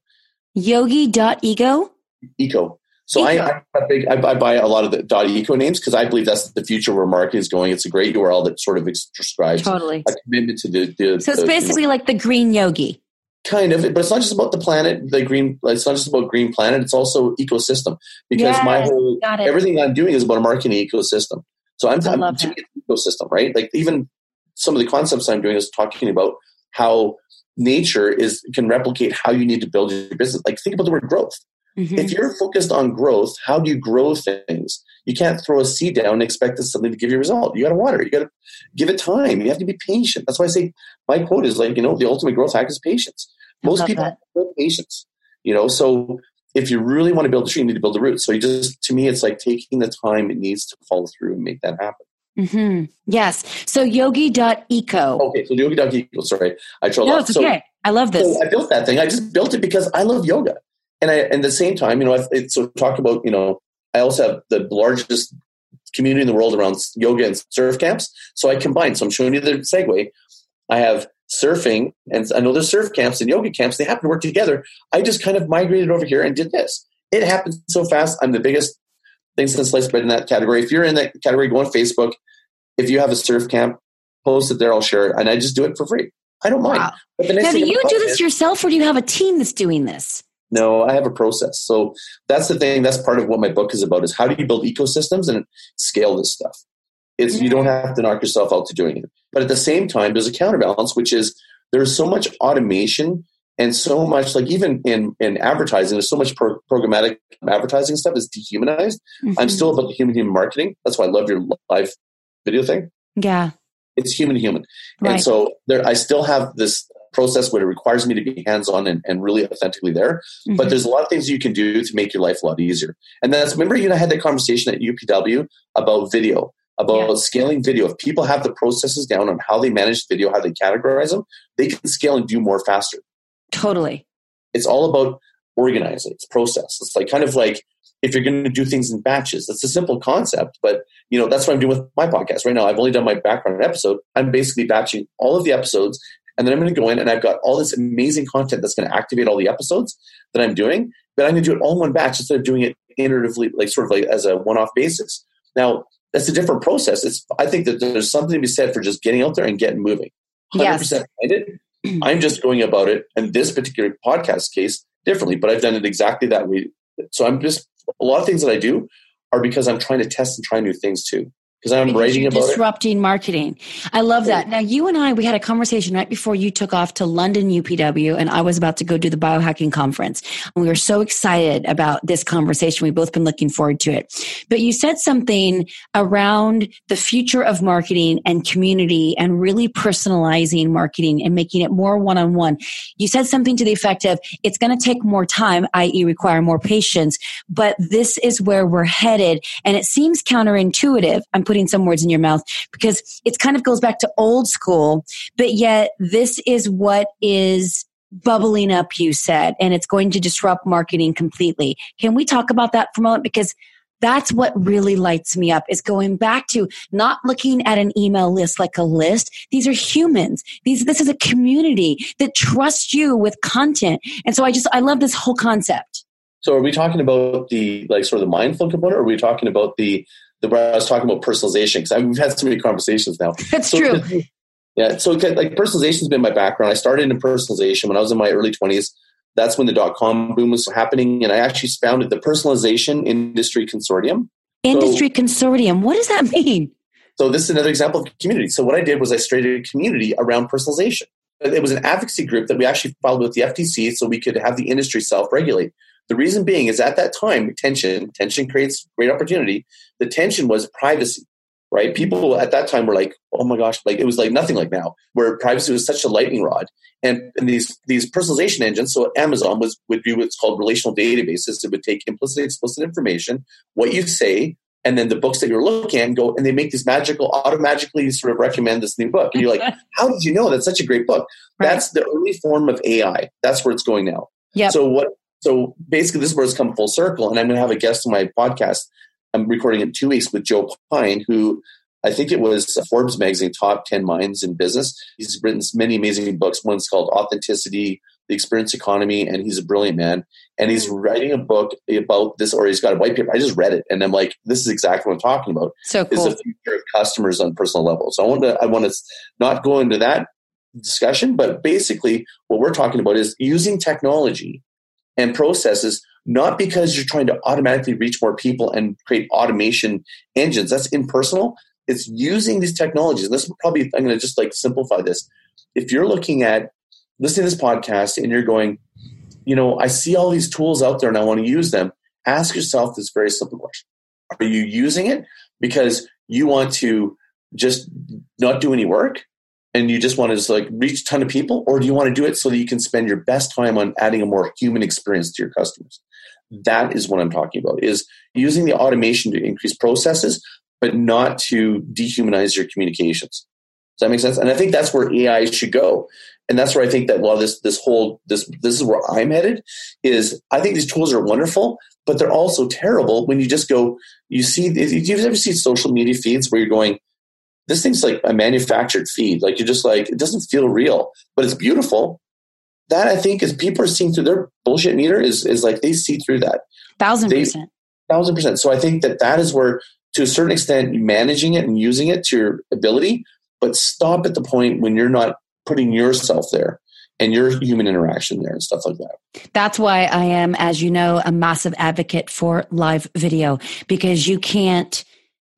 [SPEAKER 1] Yogi.ego?
[SPEAKER 2] Eco. So I, I, big, I, I, buy a lot of the dot .eco names because I believe that's the future where marketing is going. It's a great URL that sort of describes
[SPEAKER 1] totally.
[SPEAKER 2] a commitment to the. the
[SPEAKER 1] so it's
[SPEAKER 2] the,
[SPEAKER 1] basically
[SPEAKER 2] you know,
[SPEAKER 1] like the green yogi.
[SPEAKER 2] Kind of, but it's not just about the planet. The green. It's not just about green planet. It's also ecosystem because
[SPEAKER 1] yes,
[SPEAKER 2] my whole everything I'm doing is about a marketing ecosystem. So I'm, I'm ecosystem, right? Like even some of the concepts I'm doing is talking about how nature is can replicate how you need to build your business. Like think about the word growth. Mm-hmm. If you're focused on growth, how do you grow things? You can't throw a seed down and expect something to give you a result. You got to water. You got to give it time. You have to be patient. That's why I say my quote is like, you know, the ultimate growth hack is patience. Most people that. have patience. You know, so if you really want to build a tree, you need to build the roots. So you just, to me, it's like taking the time it needs to follow through and make that happen.
[SPEAKER 1] Mm-hmm. Yes. So yogi.eco.
[SPEAKER 2] Okay. So yogi.eco. Sorry. I trolled
[SPEAKER 1] no,
[SPEAKER 2] off.
[SPEAKER 1] It's okay.
[SPEAKER 2] So,
[SPEAKER 1] I love this.
[SPEAKER 2] So I built that thing. I just built it because I love yoga and I, at the same time, you know, I, so talk about, you know, I also have the largest community in the world around yoga and surf camps. So I combine. So I'm showing you the segue. I have surfing, and I know there's surf camps and yoga camps. They happen to work together. I just kind of migrated over here and did this. It happened so fast. I'm the biggest thing since sliced bread in that category. If you're in that category, go on Facebook. If you have a surf camp, post it there. I'll share it, and I just do it for free. I don't mind. Wow.
[SPEAKER 1] now, do you do this yourself, or do you have a team that's doing this?
[SPEAKER 2] No, I have a process. So that's the thing. That's part of what my book is about is how do you build ecosystems and scale this stuff? It's you don't have to knock yourself out to doing it. But at the same time, there's a counterbalance, which is there's so much automation and so much like even in in advertising, there's so much pro- programmatic advertising stuff is dehumanized. Mm-hmm. I'm still about the human human marketing. That's why I love your live video thing.
[SPEAKER 1] Yeah.
[SPEAKER 2] It's human human. Right. And so there I still have this process where it requires me to be hands-on and, and really authentically there. Mm-hmm. But there's a lot of things you can do to make your life a lot easier. And that's remember you know I had that conversation at UPW about video, about yeah. scaling video. If people have the processes down on how they manage video, how they categorize them, they can scale and do more faster.
[SPEAKER 1] Totally.
[SPEAKER 2] It's all about organizing. It's process. It's like kind of like if you're going to do things in batches. That's a simple concept, but you know that's what I'm doing with my podcast right now. I've only done my background episode. I'm basically batching all of the episodes and then I'm going to go in and I've got all this amazing content that's going to activate all the episodes that I'm doing, but I'm going to do it all in one batch instead of doing it iteratively, like sort of like as a one off basis. Now, that's a different process. It's, I think that there's something to be said for just getting out there and getting moving. 100% yes. it. (clears throat) I'm just going about it in this particular podcast case differently, but I've done it exactly that way. So I'm just, a lot of things that I do are because I'm trying to test and try new things too. Because I'm because about
[SPEAKER 1] disrupting it. marketing. I love that. Now, you and I, we had a conversation right before you took off to London UPW, and I was about to go do the biohacking conference. And we were so excited about this conversation. We've both been looking forward to it. But you said something around the future of marketing and community and really personalizing marketing and making it more one on one. You said something to the effect of it's going to take more time, i.e., require more patience, but this is where we're headed. And it seems counterintuitive. I'm putting putting some words in your mouth because it kind of goes back to old school, but yet this is what is bubbling up, you said, and it's going to disrupt marketing completely. Can we talk about that for a moment? Because that's what really lights me up is going back to not looking at an email list like a list. These are humans. These, this is a community that trusts you with content. And so I just, I love this whole concept.
[SPEAKER 2] So are we talking about the, like sort of the mindful component or are we talking about the, where I was talking about personalization because we've had so many conversations now. (laughs)
[SPEAKER 1] That's
[SPEAKER 2] so,
[SPEAKER 1] true.
[SPEAKER 2] Yeah, so like personalization has been my background. I started in personalization when I was in my early twenties. That's when the dot com boom was happening, and I actually founded the Personalization Industry Consortium.
[SPEAKER 1] Industry so, Consortium. What does that mean?
[SPEAKER 2] So this is another example of community. So what I did was I started a community around personalization. It was an advocacy group that we actually filed with the FTC so we could have the industry self-regulate. The reason being is at that time, tension, tension creates great opportunity. The tension was privacy, right? People at that time were like, oh my gosh, like it was like nothing like now, where privacy was such a lightning rod. And, and these these personalization engines, so Amazon was would do what's called relational databases. It would take implicit, explicit information, what you say, and then the books that you're looking at and go and they make these magical automatically sort of recommend this new book and you're like (laughs) how did you know that's such a great book right. that's the early form of ai that's where it's going now
[SPEAKER 1] Yeah.
[SPEAKER 2] so what so basically, this is where it's come full circle. And I'm going to have a guest on my podcast. I'm recording in two weeks with Joe Pine, who I think it was Forbes magazine top 10 minds in business. He's written many amazing books. One's called Authenticity, The Experience Economy, and he's a brilliant man. And he's mm. writing a book about this, or he's got a white paper. I just read it, and I'm like, this is exactly what I'm talking about.
[SPEAKER 1] So cool.
[SPEAKER 2] Is the future of customers on personal level. So I want to, I want to not go into that discussion, but basically what we're talking about is using technology and processes, not because you're trying to automatically reach more people and create automation engines. That's impersonal. It's using these technologies. This probably, I'm going to just like simplify this. If you're looking at listening to this podcast and you're going, you know, I see all these tools out there and I want to use them, ask yourself this very simple question Are you using it because you want to just not do any work? And you just want to just like reach a ton of people or do you want to do it so that you can spend your best time on adding a more human experience to your customers? That is what i'm talking about is using the automation to increase processes but not to dehumanize your communications. Does that make sense? And i think that's where ai should go. And that's where i think that while this this whole this this is where i'm headed is i think these tools are wonderful but they're also terrible when you just go you see you've ever seen social media feeds where you're going this thing's like a manufactured feed. Like you're just like, it doesn't feel real, but it's beautiful. That I think is people are seeing through their bullshit meter is, is like they see through that.
[SPEAKER 1] Thousand they, percent.
[SPEAKER 2] Thousand percent. So I think that that is where, to a certain extent, managing it and using it to your ability, but stop at the point when you're not putting yourself there and your human interaction there and stuff like that.
[SPEAKER 1] That's why I am, as you know, a massive advocate for live video because you can't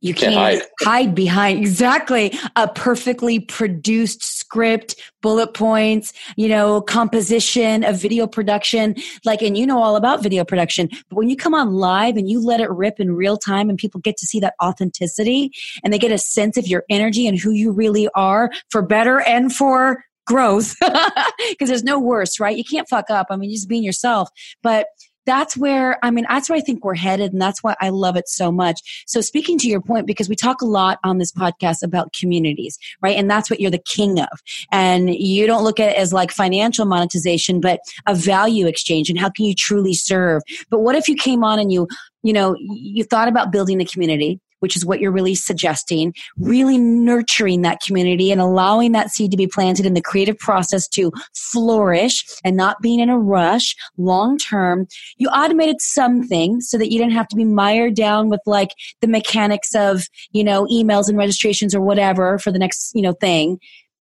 [SPEAKER 1] you can't, can't hide. hide. behind exactly a perfectly produced script, bullet points, you know, composition of video production. Like, and you know all about video production. But when you come on live and you let it rip in real time and people get to see that authenticity and they get a sense of your energy and who you really are for better and for growth, (laughs) because there's no worse, right? You can't fuck up. I mean, just being yourself. But that's where, I mean, that's where I think we're headed. And that's why I love it so much. So speaking to your point, because we talk a lot on this podcast about communities, right? And that's what you're the king of. And you don't look at it as like financial monetization, but a value exchange and how can you truly serve? But what if you came on and you, you know, you thought about building a community, which is what you're really suggesting, really nurturing that community and allowing that seed to be planted in the creative process to flourish and not being in a rush long term. You automated something so that you didn't have to be mired down with like the mechanics of, you know, emails and registrations or whatever for the next, you know, thing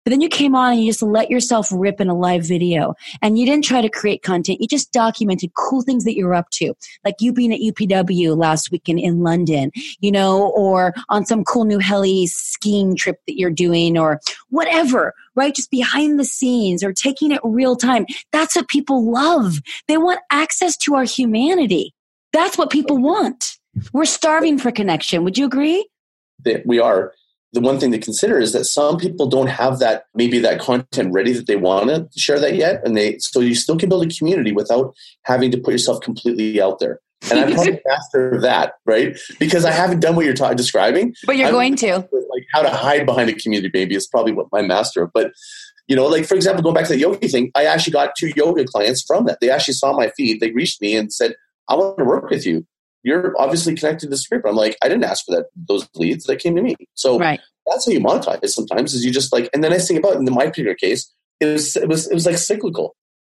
[SPEAKER 1] But then you came on and you just let yourself rip in a live video and you didn't try to create content. You just documented cool things that you're up to, like you being at UPW last weekend in London, you know, or on some cool new heli skiing trip that you're doing or whatever, right? Just behind the scenes or taking it real time. That's what people love. They want access to our humanity. That's what people want. We're starving for connection. Would you agree?
[SPEAKER 2] We are the one thing to consider is that some people don't have that maybe that content ready that they want to share that yet. And they so you still can build a community without having to put yourself completely out there. And i'm probably (laughs) master of that right? Because i haven't done what you're ta- describing.
[SPEAKER 1] But you're
[SPEAKER 2] I'm,
[SPEAKER 1] going to.
[SPEAKER 2] like how to hide behind a community maybe is probably what my master of. But you know like for example going back to the yoga thing i actually got two yoga clients from that. They actually saw my feed. They reached me and said i want to work with you you're obviously connected to the script. I'm like, I didn't ask for that those leads that came to me. So
[SPEAKER 1] right.
[SPEAKER 2] that's how you monetize sometimes is you just like and the nice thing about it, in my particular case, it was it was it was like cyclical.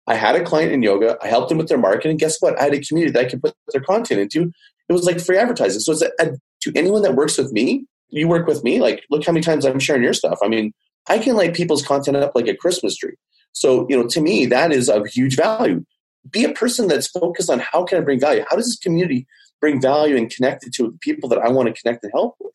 [SPEAKER 2] I had a client in yoga, I helped them with their marketing. Guess what? I had a community that I could put their content into. It was like free advertising. So it's a, a, to anyone that works with me, you work with me, like look how many times I'm sharing your stuff. I mean, I can light people's content up like a Christmas tree. So, you know, to me, that is of huge value. Be a person that's focused on how can I bring value? How does this community bring value and connect it to the people that I want to connect and help with.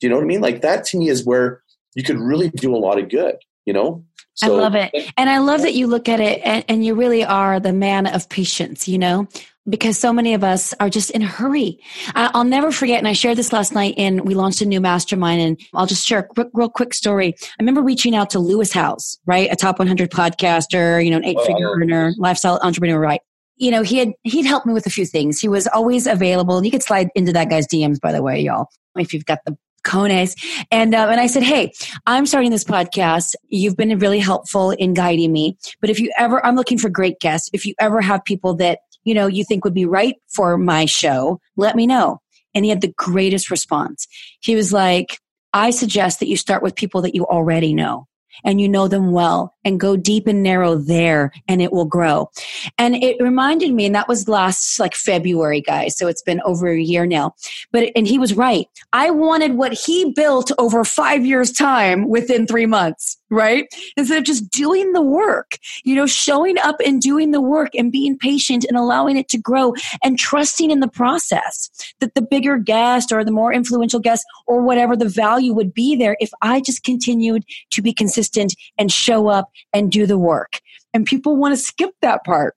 [SPEAKER 2] Do you know what I mean? Like that to me is where you could really do a lot of good, you know?
[SPEAKER 1] So, I love it. And I love that you look at it and, and you really are the man of patience, you know? because so many of us are just in a hurry. I'll never forget, and I shared this last night and we launched a new mastermind and I'll just share a quick, real quick story. I remember reaching out to Lewis Howes, right? A top 100 podcaster, you know, an eight figure earner, lifestyle entrepreneur, right? You know, he had he'd helped me with a few things. He was always available. And you could slide into that guy's DMs, by the way, y'all, if you've got the cones. And um, and I said, hey, I'm starting this podcast. You've been really helpful in guiding me. But if you ever, I'm looking for great guests. If you ever have people that you know you think would be right for my show, let me know. And he had the greatest response. He was like, I suggest that you start with people that you already know and you know them well and go deep and narrow there and it will grow. And it reminded me, and that was last like February, guys. So it's been over a year now. But, and he was right. I wanted what he built over five years' time within three months right? Instead of just doing the work, you know, showing up and doing the work and being patient and allowing it to grow and trusting in the process that the bigger guest or the more influential guest or whatever the value would be there if I just continued to be consistent and show up and do the work. And people want to skip that part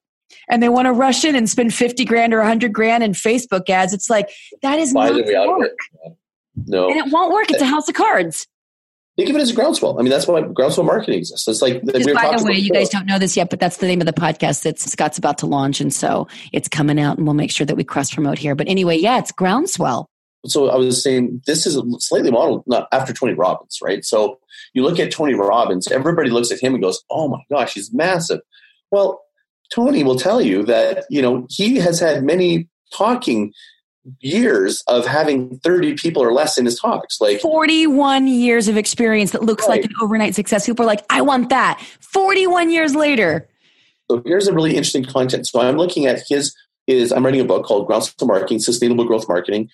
[SPEAKER 1] and they want to rush in and spend 50 grand or 100 grand in Facebook ads. It's like, that is Why not work.
[SPEAKER 2] No.
[SPEAKER 1] And it won't work. It's a house of cards.
[SPEAKER 2] Think of it as a groundswell. I mean, that's why groundswell marketing exists. It's like
[SPEAKER 1] Just we by the way, you guys don't know this yet, but that's the name of the podcast that Scott's about to launch, and so it's coming out, and we'll make sure that we cross promote here. But anyway, yeah, it's groundswell.
[SPEAKER 2] So I was saying this is a slightly modeled not after Tony Robbins, right? So you look at Tony Robbins, everybody looks at him and goes, "Oh my gosh, he's massive." Well, Tony will tell you that you know he has had many talking years of having 30 people or less in his talks like
[SPEAKER 1] 41 years of experience that looks right. like an overnight success people are like i want that 41 years later
[SPEAKER 2] so here's a really interesting content so i'm looking at his is i'm writing a book called groundswell marketing sustainable growth marketing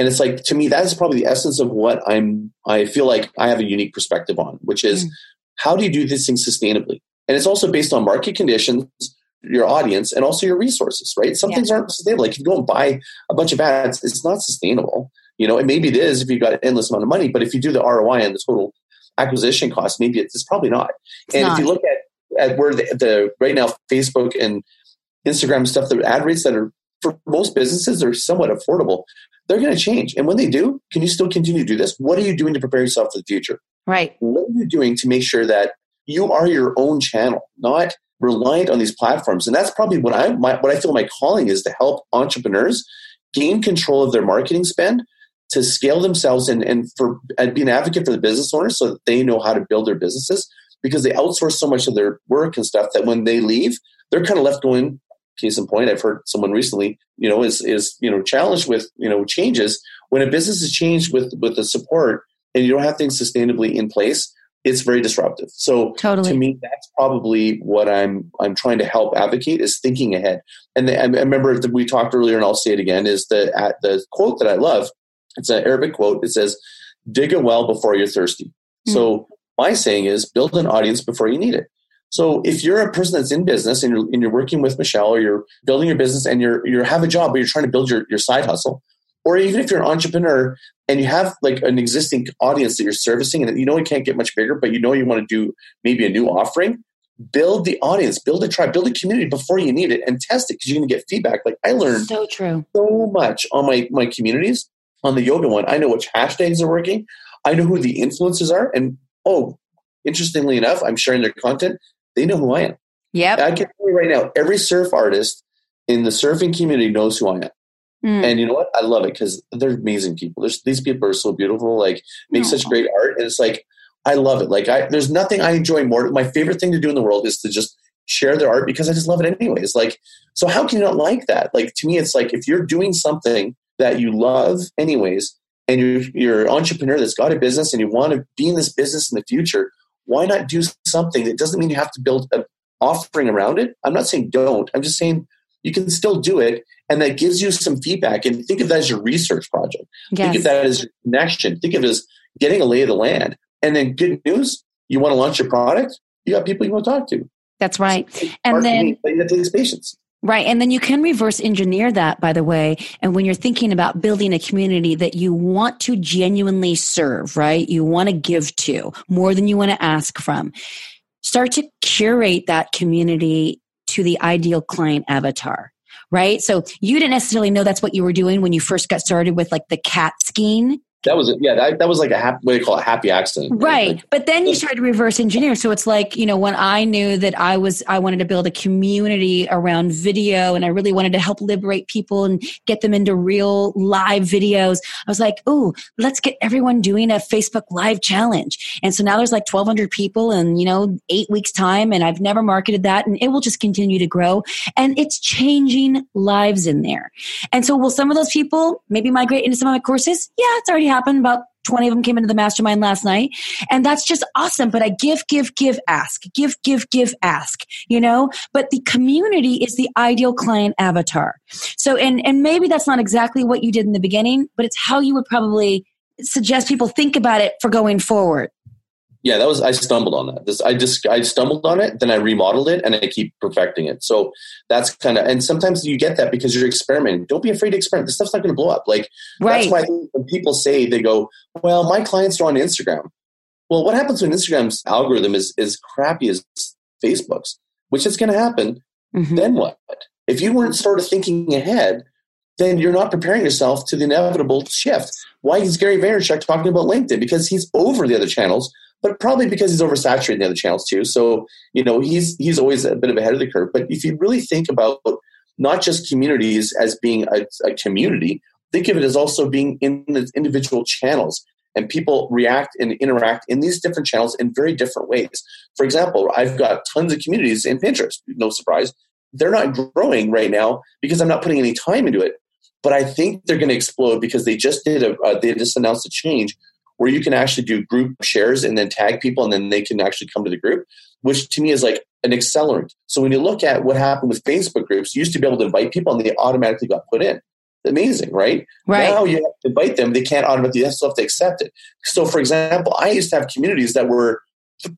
[SPEAKER 2] and it's like to me that is probably the essence of what i'm i feel like i have a unique perspective on which is mm. how do you do this thing sustainably and it's also based on market conditions your audience and also your resources, right? Some yeah. things aren't sustainable. Like if you go and buy a bunch of ads, it's not sustainable. You know, and maybe it is if you've got an endless amount of money, but if you do the ROI and the total acquisition cost, maybe it's, it's probably not. It's and not. if you look at, at where the, the right now Facebook and Instagram stuff, the ad rates that are for most businesses they're somewhat affordable. They're going to change. And when they do, can you still continue to do this? What are you doing to prepare yourself for the future?
[SPEAKER 1] Right.
[SPEAKER 2] What are you doing to make sure that you are your own channel, not reliant on these platforms. And that's probably what I my, what I feel my calling is to help entrepreneurs gain control of their marketing spend to scale themselves and, and for and be an advocate for the business owners so that they know how to build their businesses because they outsource so much of their work and stuff that when they leave, they're kind of left going, case in point, I've heard someone recently, you know, is is, you know, challenged with, you know, changes. When a business is changed with with the support and you don't have things sustainably in place, it's very disruptive. So
[SPEAKER 1] totally.
[SPEAKER 2] to me, that's probably what I'm I'm trying to help advocate is thinking ahead. And the, I remember that we talked earlier, and I'll say it again: is the at the quote that I love. It's an Arabic quote. It says, "Dig a well before you're thirsty." Mm-hmm. So my saying is build an audience before you need it. So if you're a person that's in business and you're, and you're working with Michelle or you're building your business and you're you have a job but you're trying to build your, your side hustle, or even if you're an entrepreneur and you have like an existing audience that you're servicing and you know it can't get much bigger, but you know you want to do maybe a new offering, build the audience, build a tribe, build a community before you need it and test it because you're going to get feedback. Like I learned
[SPEAKER 1] so true
[SPEAKER 2] so much on my, my communities on the yoga one. I know which hashtags are working. I know who the influencers are. And oh, interestingly enough, I'm sharing their content. They know who I am.
[SPEAKER 1] Yeah.
[SPEAKER 2] I can tell you right now, every surf artist in the surfing community knows who I am. Mm. And you know what? I love it because they're amazing people. There's, these people are so beautiful, like make such great art. And it's like, I love it. Like I, there's nothing I enjoy more. My favorite thing to do in the world is to just share their art because I just love it anyways. Like, so how can you not like that? Like to me, it's like if you're doing something that you love anyways, and you're, you're an entrepreneur that's got a business and you want to be in this business in the future, why not do something that doesn't mean you have to build an offering around it? I'm not saying don't. I'm just saying you can still do it and that gives you some feedback. And think of that as your research project. Yes. think of that as your connection. Think of it as getting a lay of the land. And then good news you want to launch your product you got people you want to talk to.
[SPEAKER 1] That's right. And then
[SPEAKER 2] that takes patience
[SPEAKER 1] Right. And then you can reverse engineer that, by the way. And when you're thinking about building a community that you want to genuinely serve, right? You want to give to more than you want to ask from. Start to curate that community to the ideal client avatar right? So you didn't necessarily know that's what you were doing when you first got started with like the cat skiing
[SPEAKER 2] that was yeah that, that was like a happy what do you call it? Happy accident
[SPEAKER 1] right? Like, but then you started to reverse engineer. So it's like you know when i knew that i was i wanted to build a community around video and i really wanted to help liberate people and get them into real live videos i was like oh let's get everyone doing a facebook live challenge. And so now there's like 1200 people in you know eight weeks time and i've never marketed that and it will just continue to grow and it's changing lives in there. And so will some of those people maybe migrate into some of my courses? Yeah it's already happened. About 20 of them came into the mastermind last night. And that's just awesome. But I give, give, give, ask, give, give, give, ask, you know, but the community is the ideal client avatar. So, and, and maybe that's not exactly what you did in the beginning, but it's how you would probably suggest people think about it for going forward
[SPEAKER 2] yeah, that was I stumbled on that. This I just I stumbled on it, then I remodeled it, and I keep perfecting it. So that's kind of and sometimes you get that because you're experimenting. Don't be afraid to experiment. This stuff's not going to blow up. Like right. that's why when people say they go, "Well, my clients are on Instagram." Well, what happens when Instagram's algorithm is is crappy as Facebook's, which is going to happen? Mm-hmm. Then what? If you weren't sort of thinking ahead, then you're not preparing yourself to the inevitable shift. Why is Gary Vaynerchuk talking about LinkedIn? Because he's over the other channels but probably because he's oversaturated in the other channels too. So, you know, he's he's always a bit of ahead of the curve. But if you really think about not just communities as being a, a community, think of it as also being in the individual channels. And people react and interact in these different channels in very different ways. For example, I've got tons of communities in Pinterest, no surprise. They're not growing right now because I'm not putting any time into it. But I think they're going to explode because they just did a, uh, they just announced a change where you can actually do group shares and then tag people and then they can actually come to the group, which to me is like an accelerant. So when you look at what happened with Facebook groups, you used to be able to invite people and they automatically got put in. Amazing, right?
[SPEAKER 1] Right.
[SPEAKER 2] Now you have to invite them, they can't automatically, they still have to accept it. So for example, I used to have communities that were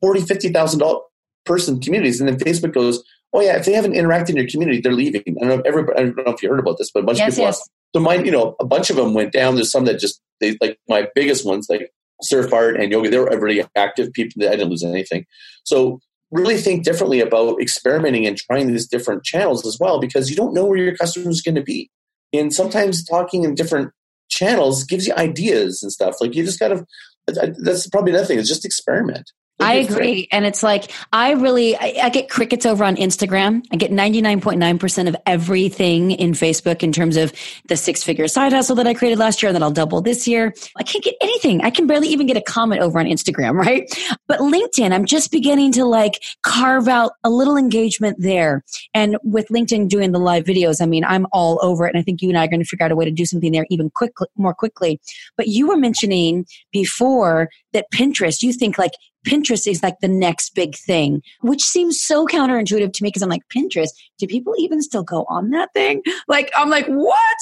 [SPEAKER 2] 40, $50,000 person communities. And then Facebook goes, oh yeah, if they haven't interacted in your community, they're leaving. I don't know if everybody, I don't know if you heard about this, but a bunch yes, of people yes. So mine, you know, a bunch of them went down. There's some that just they like my biggest ones, like surf art and yoga. They were really active people. I didn't lose anything. So really think differently about experimenting and trying these different channels as well, because you don't know where your customer is going to be. And sometimes talking in different channels gives you ideas and stuff. Like you just got to. That's probably another thing. Just experiment.
[SPEAKER 1] I agree. And it's like, I really, I, I, get crickets over on Instagram. I get 99.9% of everything in Facebook in terms of the six figure side hustle that I created last year and that I'll double this year. I can't get anything. I can barely even get a comment over on Instagram, (laughs) right? But LinkedIn, I'm just beginning to like carve out a little engagement there. And with LinkedIn doing the live videos, I mean, I'm all over it. And I think you and I are going to figure out a way to do something there even quickly, more quickly. But you were mentioning before that Pinterest, you think like Pinterest is like the next big thing, which seems so counterintuitive to me because I'm like, Pinterest, do people even still go on that thing? Like, I'm like, what?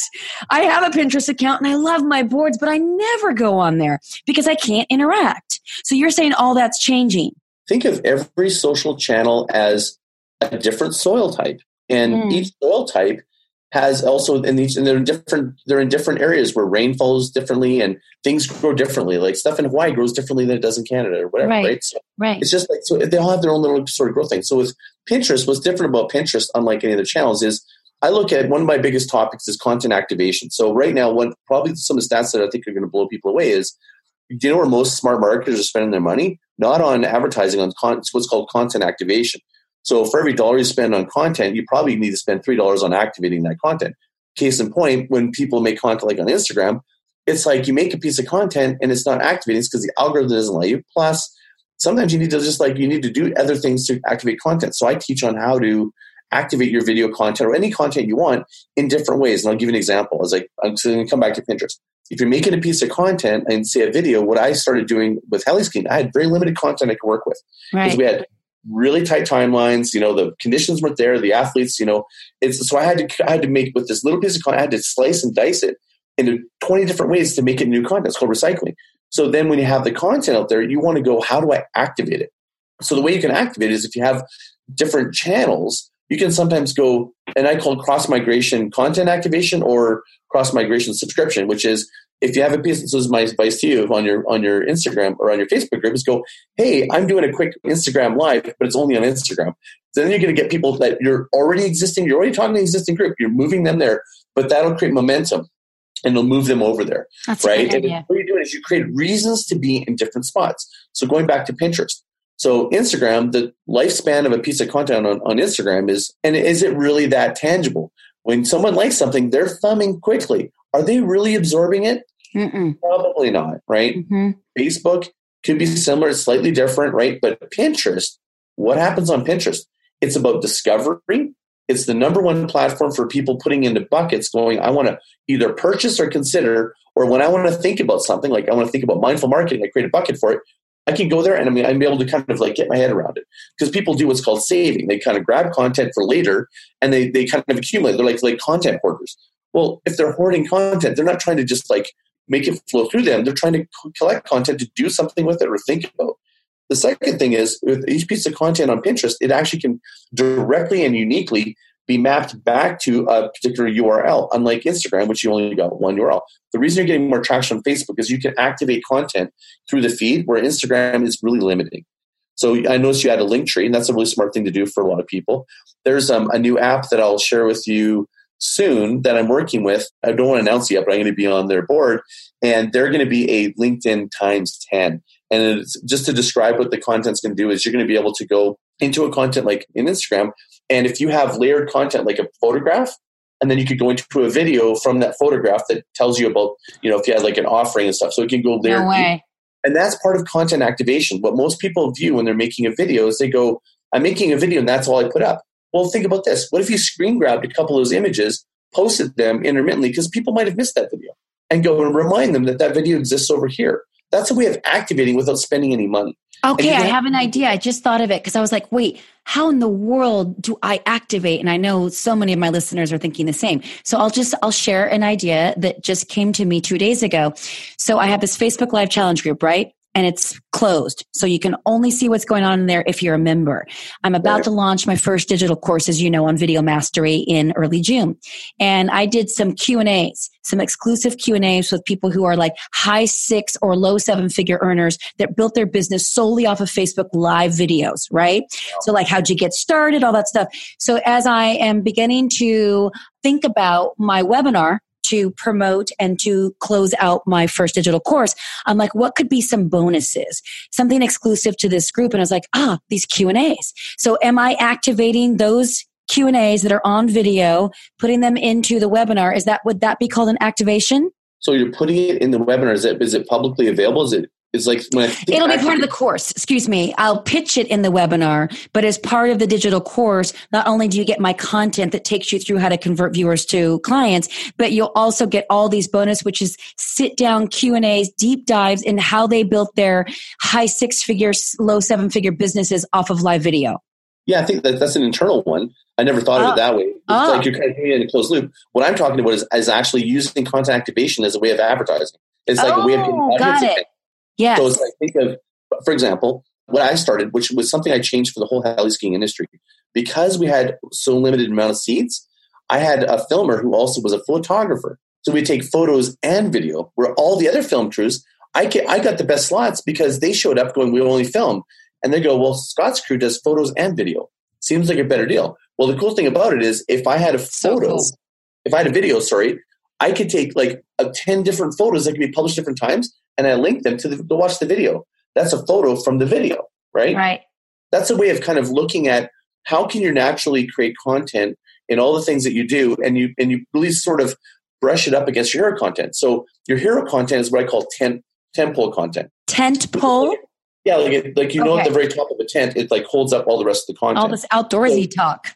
[SPEAKER 1] I have a Pinterest account and I love my boards, but I never go on there because I can't interact. So you're saying all that's changing.
[SPEAKER 2] Think of every social channel as a different soil type. And mm. each soil type has also in these and they're in different they're in different areas where rain falls differently and things grow differently. Like stuff in Hawaii grows differently than it does in Canada or whatever, right?
[SPEAKER 1] Right.
[SPEAKER 2] So
[SPEAKER 1] right.
[SPEAKER 2] It's just like so they all have their own little sort of growth thing. So with Pinterest, what's different about Pinterest, unlike any other channels, is I look at one of my biggest topics is content activation. So right now, one probably some of the stats that I think are going to blow people away is do you know where most smart marketers are spending their money? Not on advertising, on con- what's called content activation. So for every dollar you spend on content, you probably need to spend three dollars on activating that content. Case in point, when people make content like on Instagram, it's like you make a piece of content and it's not activating. It's because the algorithm doesn't let you. Plus, sometimes you need to just like you need to do other things to activate content. So I teach on how to activate your video content or any content you want in different ways. And I'll give you an example. I was like, I'm going to come back to Pinterest if you're making a piece of content and say a video, what I started doing with Heliskiing, I had very limited content I could work with
[SPEAKER 1] because right.
[SPEAKER 2] we had really tight timelines. You know, the conditions weren't there. The athletes, you know, it's so I had to I had to make with this little piece of content. I had to slice and dice it into 20 different ways to make it new content. It's called recycling. So then when you have the content out there, you want to go, how do I activate it? So the way you can activate it is if you have different channels, you can sometimes go, and I call cross migration content activation or cross migration subscription, which is if you have a piece, this is my advice to you on your on your Instagram or on your Facebook group is go, hey, I'm doing a quick Instagram live, but it's only on Instagram. So then you're going to get people that you're already existing, you're already talking to the existing group, you're moving them there, but that'll create momentum and it'll move them over there.
[SPEAKER 1] That's
[SPEAKER 2] right.
[SPEAKER 1] And
[SPEAKER 2] what you're doing is you create reasons to be in different spots. So going back to Pinterest. So Instagram, the lifespan of a piece of content on, on Instagram is, and is it really that tangible? When someone likes something, they're thumbing quickly. Are they really absorbing it?
[SPEAKER 1] Mm-mm.
[SPEAKER 2] Probably not, right?
[SPEAKER 1] Mm-hmm.
[SPEAKER 2] Facebook could be similar, slightly different, right? But Pinterest, what happens on Pinterest? It's about discovery. It's the number one platform for people putting into buckets going, I want to either purchase or consider, or when I want to think about something, like I want to think about mindful marketing, I create a bucket for it. I can go there and I mean, I'm able to kind of like get my head around it because people do what's called saving. They kind of grab content for later and they, they kind of accumulate. They're like, like content hoarders. Well, if they're hoarding content, they're not trying to just like make it flow through them. They're trying to collect content to do something with it or think about. The second thing is with each piece of content on Pinterest, it actually can directly and uniquely be mapped back to a particular URL, unlike Instagram, which you only got one URL. The reason you're getting more traction on Facebook is you can activate content through the feed, where Instagram is really limiting. So I noticed you had a link tree, and that's a really smart thing to do for a lot of people. There's um, a new app that I'll share with you soon that I'm working with. I don't want to announce it yet, but I'm going to be on their board, and they're going to be a LinkedIn times 10. And just to describe what the content's going to do is you're going to be able to go into a content like in Instagram, and if you have layered content like a photograph, and then you could go into a video from that photograph that tells you about, you know, if you had like an offering and stuff. So it can go there.
[SPEAKER 1] No way.
[SPEAKER 2] And that's part of content activation. What most people view when they're making a video is they go, I'm making a video and that's all I put up. Well, think about this. What if you screen grabbed a couple of those images, posted them intermittently, because people might have missed that video, and go and remind them that that video exists over here? That's a way of activating without spending any money.
[SPEAKER 1] Okay, I have an idea. I just thought of it because I was like, wait, how in the world do I activate? And I know so many of my listeners are thinking the same. So I'll just, I'll share an idea that just came to me two days ago. So I have this Facebook Live challenge group, right? And it's closed. So you can only see what's going on in there if you're a member. I'm about right. to launch my first digital course, as you know, on video mastery in early June. And I did some Q and A's, some exclusive Q and A's with people who are like high six or low seven figure earners that built their business solely off of Facebook live videos, right? So like, how'd you get started? All that stuff. So as I am beginning to think about my webinar, to promote and to close out my first digital course, I'm like, what could be some bonuses? Something exclusive to this group. And I was like, ah, these Q and A's. So am I activating those Q and A's that are on video, putting them into the webinar? Is that, would that be called an activation?
[SPEAKER 2] So you're putting it in the webinar. Is it, is it publicly available? Is it is like when
[SPEAKER 1] it'll be part of the course excuse me i'll pitch it in the webinar but as part of the digital course not only do you get my content that takes you through how to convert viewers to clients but you'll also get all these bonus which is sit down q and a's deep dives in how they built their high six figure, low seven figure businesses off of live video
[SPEAKER 2] yeah i think that that's an internal one i never thought oh. of it oh. that way it's oh. like you're kind of doing it in a closed loop what i'm talking about is, is actually using content activation as a way of advertising it's like
[SPEAKER 1] oh,
[SPEAKER 2] a way of oh, getting
[SPEAKER 1] got it. Yeah.
[SPEAKER 2] So like think of for example, when I started, which was something I changed for the whole heli skiing industry, because we had so limited amount of seats, I had a filmer who also was a photographer. So we take photos and video. Where all the other film crews, I get, I got the best slots because they showed up going, we only film, and they go, well, Scott's crew does photos and video. Seems like a better deal. Well, the cool thing about it is if I had a photo, so cool. if I had a video, sorry, I could take like a, 10 different photos that could be published different times and I link them to, the, to watch the video. That's a photo from the video, right?
[SPEAKER 1] Right.
[SPEAKER 2] That's a way of kind of looking at how can you naturally create content in all the things that you do and you and you really sort of brush it up against your hero content. So your hero content is what I call tent tent pole content.
[SPEAKER 1] Tent pole?
[SPEAKER 2] Yeah, like it, like you okay. know at the very top of a tent, it like holds up all the rest of the content.
[SPEAKER 1] All this outdoorsy so, talk.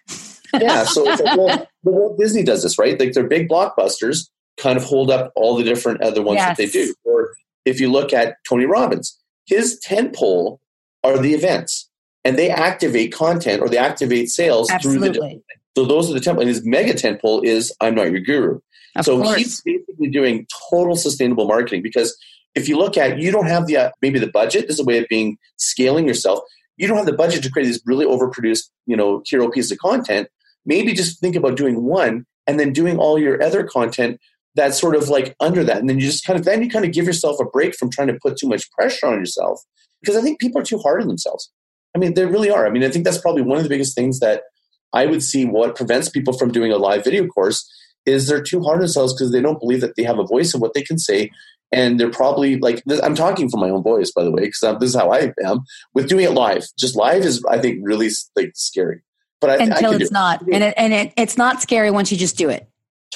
[SPEAKER 2] yeah, so it's like, well, (laughs) Walt Disney does this, right? Like they're big blockbusters kind of hold up all the different other ones yes. that they do. Or if you look at Tony Robbins, his tent pole are the events, and they activate content or they activate sales
[SPEAKER 1] Absolutely.
[SPEAKER 2] through the. So those are the tent pole. And his mega tent pole is "I'm not your guru."
[SPEAKER 1] Of
[SPEAKER 2] so
[SPEAKER 1] course.
[SPEAKER 2] he's basically doing total sustainable marketing because if you look at you don't have the uh, maybe the budget is a way of being scaling yourself you don't have the budget to create these really overproduced you know hero pieces of content maybe just think about doing one and then doing all your other content that's sort of like under that. And then you just kind of then you kind of give yourself a break from trying to put too much pressure on yourself because i think people are too hard on themselves. I mean they really are. I mean i think that's probably one of the biggest things that i would see what prevents people from doing a live video course is they're too hard on themselves because they don't believe that they have a voice of what they can say. And they're probably like i'm talking from my own voice by the way because this is how i am with doing it live. Just live is i think really like scary.
[SPEAKER 1] But I, until I it's not. It. and it, and it, it's not scary once you just do it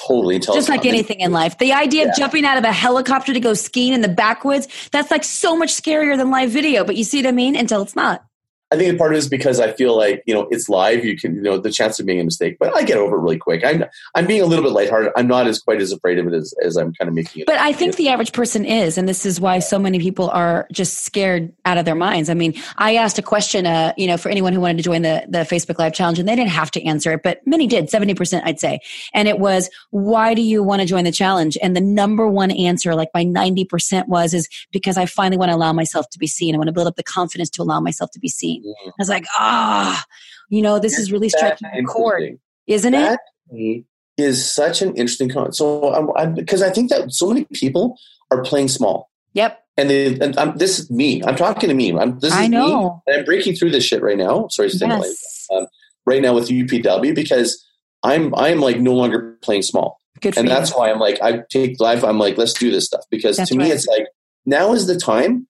[SPEAKER 2] totally
[SPEAKER 1] just like anything in life. The idea yeah. of jumping out of a helicopter to go skiing in the backwoods that's like so much scarier than live video but you see what i mean? Until it's not
[SPEAKER 2] I think part of it is because I feel like you know it's live. You can you know the chance of being a mistake, but I get over it really quick. I'm I'm being a little bit lighthearted. I'm not as quite as afraid of it as, as I'm kind of making it.
[SPEAKER 1] But I think the average person is, and this is why so many people are just scared out of their minds. I mean, I asked a question, uh, you know, for anyone who wanted to join the the Facebook Live challenge, and they didn't have to answer it, but many did, seventy percent, I'd say, and it was, why do you want to join the challenge? And the number one answer, like by ninety percent, was is because I finally want to allow myself to be seen. I want to build up the confidence to allow myself to be seen. Mm-hmm. I was like, ah, you know, this is really striking a chord, isn't that
[SPEAKER 2] it? Is such an interesting comment. So, because I think that so many people are playing small.
[SPEAKER 1] Yep.
[SPEAKER 2] And, they, and I'm, this is me. I'm talking to me. I'm, this is
[SPEAKER 1] I know.
[SPEAKER 2] Me, I'm breaking through this shit right now. Sorry, yes. um, right now with UPW because I'm I'm like no longer playing small.
[SPEAKER 1] Good
[SPEAKER 2] and
[SPEAKER 1] you.
[SPEAKER 2] that's why I'm like I take life. I'm like let's do this stuff because that's to me it's like now is the time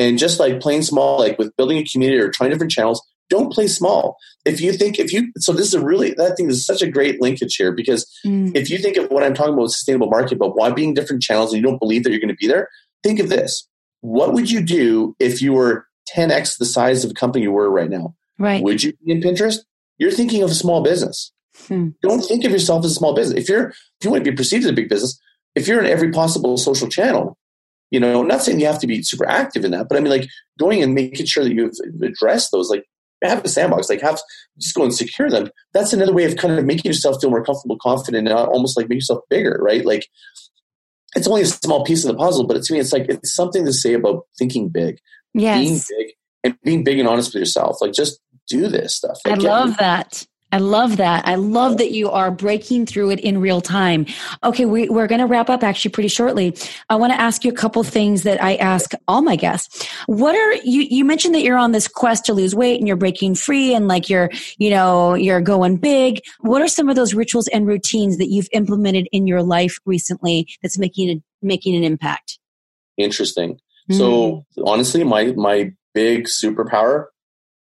[SPEAKER 2] and just like playing small, like with building a community or trying different channels, don't play small. If you think, if you, so this is a really, that thing is such a great linkage here because mm. if you think of what I'm talking about with sustainable market, but why being different channels and you don't believe that you're going to be there, think of this. What would you do if you were 10x the size of the company you were right now?
[SPEAKER 1] Right.
[SPEAKER 2] Would you be in Pinterest? You're thinking of a small business. Hmm. Don't think of yourself as a small business. If you're, if you want to be perceived as a big business, if you're in every possible social channel, you know, not saying you have to be super active in that, but I mean, like going and making sure that you've addressed those, like have a sandbox, like have just go and secure them. That's another way of kind of making yourself feel more comfortable, confident, and uh, almost like make yourself bigger, right? Like it's only a small piece of the puzzle, but to me, it's like it's something to say about thinking big,
[SPEAKER 1] yes.
[SPEAKER 2] being big, and being big and honest with yourself. Like just do this stuff.
[SPEAKER 1] Like, I love that. I love that. I love that you are breaking through it in real time. Okay, we, are going to wrap up actually pretty shortly. I want to ask you a couple things that I ask all my guests. What are you? You mentioned that you're on this quest to lose weight and you're breaking free and like you're, you know, you're going big. What are some of those rituals and routines that you've implemented in your life recently that's making a, making an impact?
[SPEAKER 2] Interesting. Mm. So honestly, my my big superpower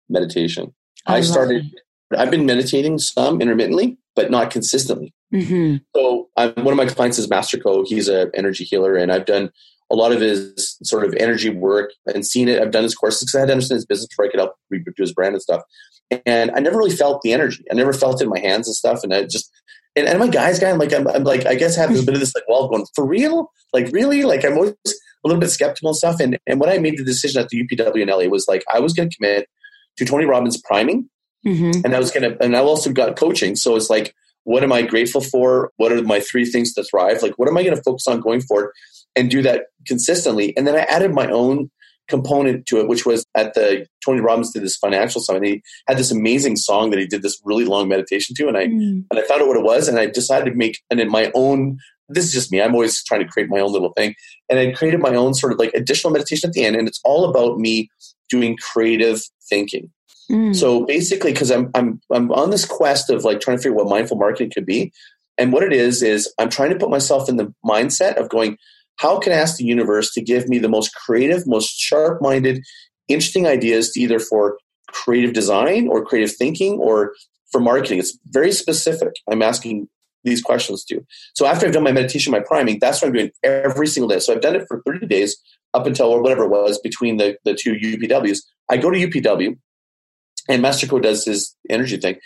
[SPEAKER 2] meditation. I, I started. It I've been meditating some intermittently, but not consistently.
[SPEAKER 1] Mm-hmm.
[SPEAKER 2] So I'm, one of my clients is Master Co. He's an energy healer, and I've done a lot of his sort of energy work and seen it. I've done his courses because I had to understand his business before I could help do his brand and stuff. And I never really felt the energy. I never felt it in my hands and stuff. And I just and, and I'm a guy's guy. I'm like I'm, I'm like I guess I have a bit of this like wall going for real, like really, like I'm always a little bit skeptical and stuff. And and when I made the decision at the UPW in LA was like I was going to commit to Tony Robbins priming
[SPEAKER 1] Mm-hmm.
[SPEAKER 2] And I was gonna, and I also got coaching. So it's like, what am I grateful for? What are my three things to thrive? Like, what am I going to focus on going forward and do that consistently? And then I added my own component to it, which was at the Tony Robbins did this financial summit. He had this amazing song that he did this really long meditation to, and I mm. and I found out what it was, and I decided to make and in my own. This is just me. I'm always trying to create my own little thing, and I created my own sort of like additional meditation at the end, and it's all about me doing creative thinking. Mm. So basically, because I'm I'm I'm on this quest of like trying to figure out what mindful marketing could be, and what it is is I'm trying to put myself in the mindset of going how can I ask the universe to give me the most creative, most sharp minded, interesting ideas to either for creative design or creative thinking or for marketing? It's very specific. I'm asking these questions to. So after I've done my meditation, my priming, that's what I'm doing every single day. So I've done it for 30 days up until or whatever it was between the, the two UPWs. I go to UPW and Master Co does his energy thing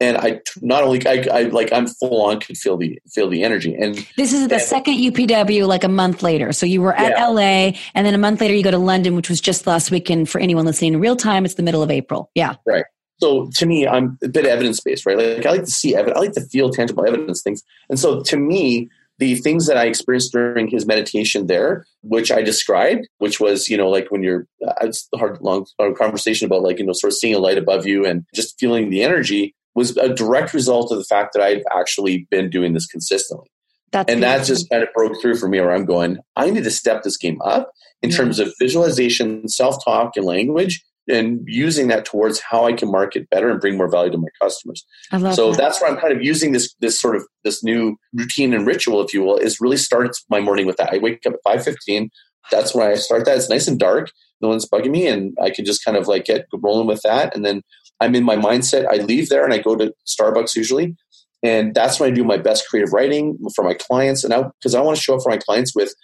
[SPEAKER 2] and I not only I, I, like I'm full on could feel the feel the energy. And
[SPEAKER 1] this is the and, second UPW, like a month later. So you were at yeah. LA, and then a month later you go to London, which was just last weekend. For anyone listening in real time, it's the middle of April. Yeah,
[SPEAKER 2] right. So to me, I'm a bit evidence based, right? Like I like to see evidence, I like to feel tangible evidence things, and so to me. The things that I experienced during his meditation there, which I described, which was, you know, like when you're, uh, it's a hard, long hard conversation about like, you know, sort of seeing a light above you and just feeling the energy was a direct result of the fact that I've actually been doing this consistently. That's and that just kind of broke through for me where I'm going, I need to step this game up in yeah. terms of visualization, self talk, and language, and using that towards how I can market better and bring more value to my customers. so that. that's where I'm kind of using this this sort of this new routine and ritual, if you will, is really starts my morning with that. I wake up at 5:15. That's when I start that. It's nice and dark. No one's bugging me, and I can just kind of like get rolling with that. And then I'm in my mindset. I leave there and I go to Starbucks usually. And that's when I do my best creative writing for my clients. And because I, I want to show up for my clients with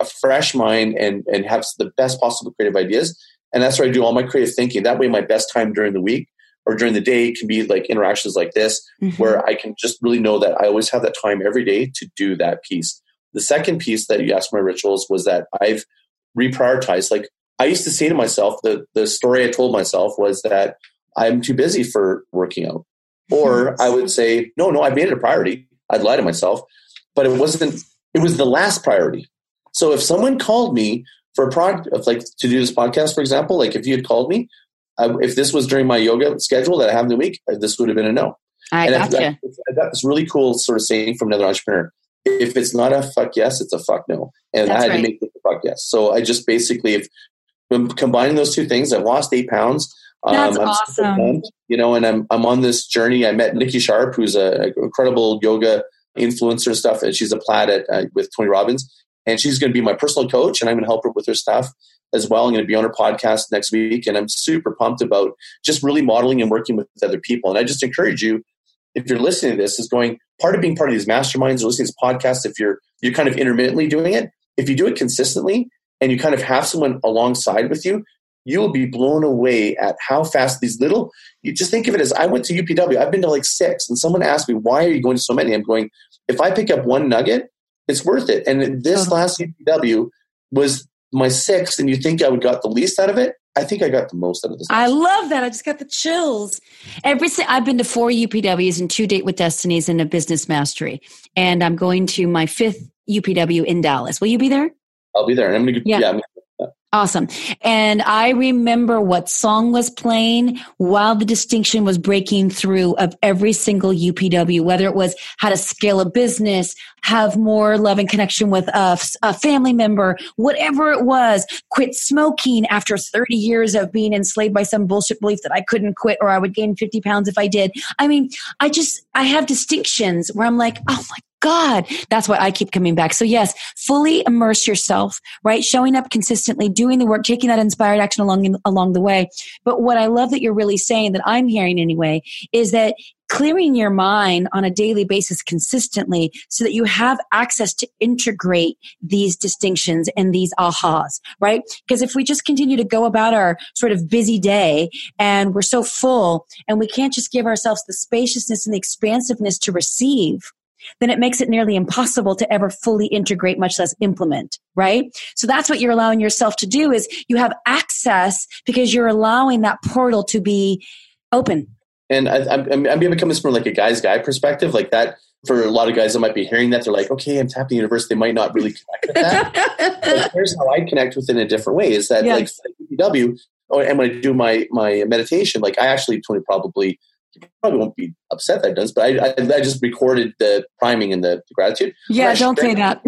[SPEAKER 2] a fresh mind and, and have the best possible creative ideas. And that's where I do all my creative thinking. That way, my best time during the week or during the day can be like interactions like this, mm-hmm. where I can just really know that I always have that time every day to do that piece. The second piece that you asked my rituals was that I've reprioritized. Like I used to say to myself, the, the story I told myself was that I'm too busy for working out. Or I would say, no, no, I made it a priority. I'd lie to myself, but it wasn't, it was the last priority. So if someone called me for a product, like to do this podcast, for example, like if you had called me, uh, if this was during my yoga schedule that I have in the week, uh, this would have been a no.
[SPEAKER 1] I and gotcha. I,
[SPEAKER 2] I got this really cool sort of saying from another entrepreneur. If it's not a fuck yes, it's a fuck no. And That's I had right. to make it a fuck yes. So I just basically, if combining those two things, I lost eight pounds.
[SPEAKER 1] That's um, awesome. Pumped,
[SPEAKER 2] you know, and I'm I'm on this journey. I met Nikki Sharp, who's an incredible yoga influencer stuff, and she's a plat at uh, with Tony Robbins, and she's going to be my personal coach, and I'm going to help her with her stuff as well. I'm going to be on her podcast next week, and I'm super pumped about just really modeling and working with other people. And I just encourage you, if you're listening to this, is going part of being part of these masterminds or listening to this podcast. If you're you're kind of intermittently doing it, if you do it consistently, and you kind of have someone alongside with you, you will be blown away at how fast these little you just think of it as i went to upw i've been to like six and someone asked me why are you going to so many i'm going if i pick up one nugget it's worth it and this last upw was my sixth and you think i would got the least out of it I think I got the most out of this.
[SPEAKER 1] I love that. I just got the chills. Every I've been to four UPWs and two Date with Destinies and a Business Mastery, and I'm going to my fifth UPW in Dallas. Will you be there?
[SPEAKER 2] I'll be there. And I'm gonna yeah. yeah
[SPEAKER 1] Awesome. And I remember what song was playing while the distinction was breaking through of every single UPW, whether it was how to scale a business, have more love and connection with a, a family member, whatever it was, quit smoking after 30 years of being enslaved by some bullshit belief that I couldn't quit or I would gain 50 pounds if I did. I mean, I just, I have distinctions where I'm like, oh my God. That's why I keep coming back. So yes, fully immerse yourself, right? Showing up consistently, doing the work, taking that inspired action along, along the way. But what I love that you're really saying that I'm hearing anyway is that clearing your mind on a daily basis consistently so that you have access to integrate these distinctions and these ahas, right? Because if we just continue to go about our sort of busy day and we're so full and we can't just give ourselves the spaciousness and the expansiveness to receive, then it makes it nearly impossible to ever fully integrate, much less implement, right? So that's what you're allowing yourself to do is you have access because you're allowing that portal to be open.
[SPEAKER 2] And I, am I'm, I'm becoming this from like a guy's guy perspective, like that. for a lot of guys that might be hearing that, they're like, okay, I'm tapping the universe. They might not really connect with that. (laughs) here's how I connect with it in a different way is that yes. like PW, oh, and when I do my, my meditation, like I actually, Tony, probably, probably won't be upset that it does, but I, I, I just recorded the priming and the, gratitude.
[SPEAKER 1] Yeah, don't say that.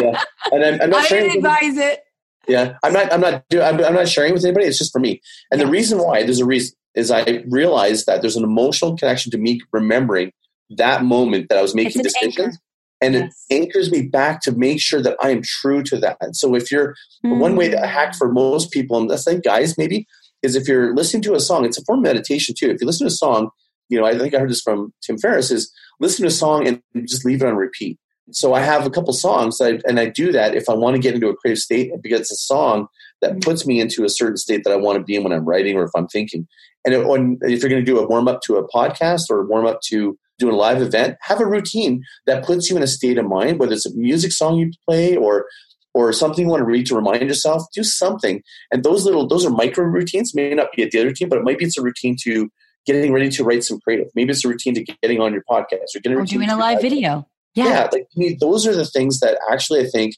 [SPEAKER 2] yeah. (laughs) And I'm, I'm not
[SPEAKER 1] I didn't advise it.
[SPEAKER 2] Yeah, I'm not. I'm not. I'm, I'm not sharing with anybody. It's just for me. And yeah. the reason why there's a reason is I realized that there's an emotional connection to me remembering that moment that I was making decisions. Anchor. And yes. it anchors me back to make sure that I am true to that. And so if you're mm. one way to hack for most people, and that's like guys maybe, is if you're listening to a song, it's a form of meditation too. If you listen to a song, you know, I think I heard this from Tim Ferriss, is listen to a song and just leave it on repeat. So I have a couple songs, I, and I do that if I want to get into a creative state because it's a song that mm. puts me into a certain state that I want to be in when I'm writing or if I'm thinking. And it, when, if you're going to do a warm up to a podcast or warm up to doing a live event, have a routine that puts you in a state of mind, whether it's a music song you play or or something you want to read to remind yourself, do something. And those little those are micro routines, may not be a daily routine, but it might be it's a routine to getting ready to write some creative. Maybe it's a routine to getting on your podcast or getting
[SPEAKER 1] or doing a live video. Yeah.
[SPEAKER 2] yeah, like me, those are the things that actually I think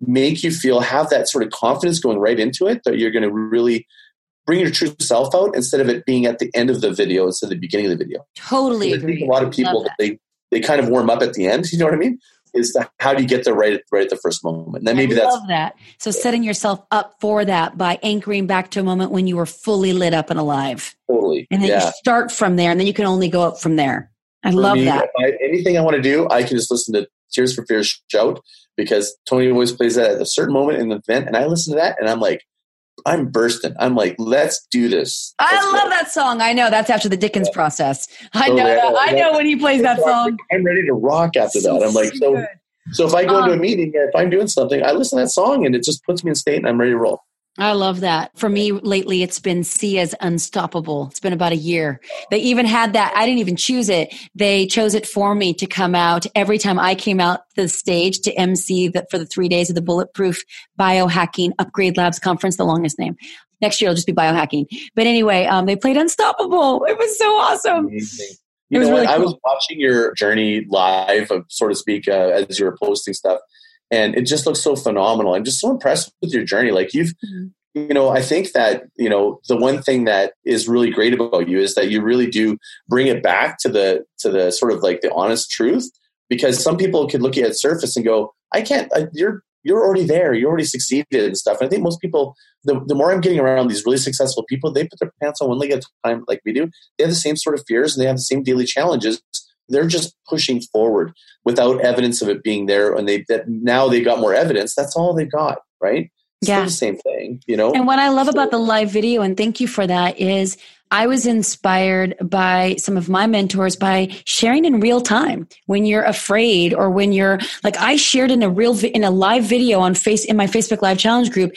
[SPEAKER 2] make you feel have that sort of confidence going right into it that you're going to really bring your true self out instead of it being at the end of the video instead of the beginning of the video.
[SPEAKER 1] Totally
[SPEAKER 2] I
[SPEAKER 1] agree.
[SPEAKER 2] think a lot of people they they kind of warm up at the end. (laughs) You know what I mean? Is the, how do you get there right right at the first moment? And then maybe
[SPEAKER 1] I
[SPEAKER 2] that's
[SPEAKER 1] love that. So setting yourself up for that by anchoring back to a moment when you were fully lit up and alive.
[SPEAKER 2] Totally.
[SPEAKER 1] And then
[SPEAKER 2] yeah.
[SPEAKER 1] you start from there, and then you can only go up from there. I for love me, that.
[SPEAKER 2] I, anything I want to do, I can just listen to Tears for Fears shout because Tony always plays that at a certain moment in the event, and I listen to that, and I'm like, I'm bursting. I'm like, let's do this.
[SPEAKER 1] Let's
[SPEAKER 2] I
[SPEAKER 1] love go. that song. I know that's after the Dickens yeah. process. I know that. I know when he plays that song.
[SPEAKER 2] I'm ready to rock after so that. I'm like, so. Good. So if I go um, into a meeting, if I'm doing something, I listen to that song and it just puts me in state and I'm ready to roll.
[SPEAKER 1] I love that. For me lately, it's been Sia's Unstoppable. It's been about a year. They even had that. I didn't even choose it. They chose it for me to come out every time I came out the stage to MC the, for the three days of the Bulletproof Biohacking Upgrade Labs Conference, the longest name. Next year, it'll just be biohacking. But anyway, um, they played Unstoppable. It was so awesome.
[SPEAKER 2] Amazing. You know really cool. I was watching your journey live, of, so to speak, uh, as you were posting stuff and it just looks so phenomenal. I'm just so impressed with your journey. Like you've, mm-hmm. you know, I think that you know the one thing that is really great about you is that you really do bring it back to the to the sort of like the honest truth. Because some people could look at the surface and go, "I can't." I, you're you're already there. You already succeeded and stuff. And I think most people, the, the more I'm getting around these really successful people, they put their pants on one leg at a time, like we do. They have the same sort of fears and they have the same daily challenges they're just pushing forward without evidence of it being there and they that now they got more evidence that's all they got right? It's yeah. the same thing you know?
[SPEAKER 1] And what i love so, about the live video and thank you for that is I was inspired by some of my mentors by sharing in real time. When you're afraid or when you're like I shared in a real in a live video on face in my Facebook live challenge group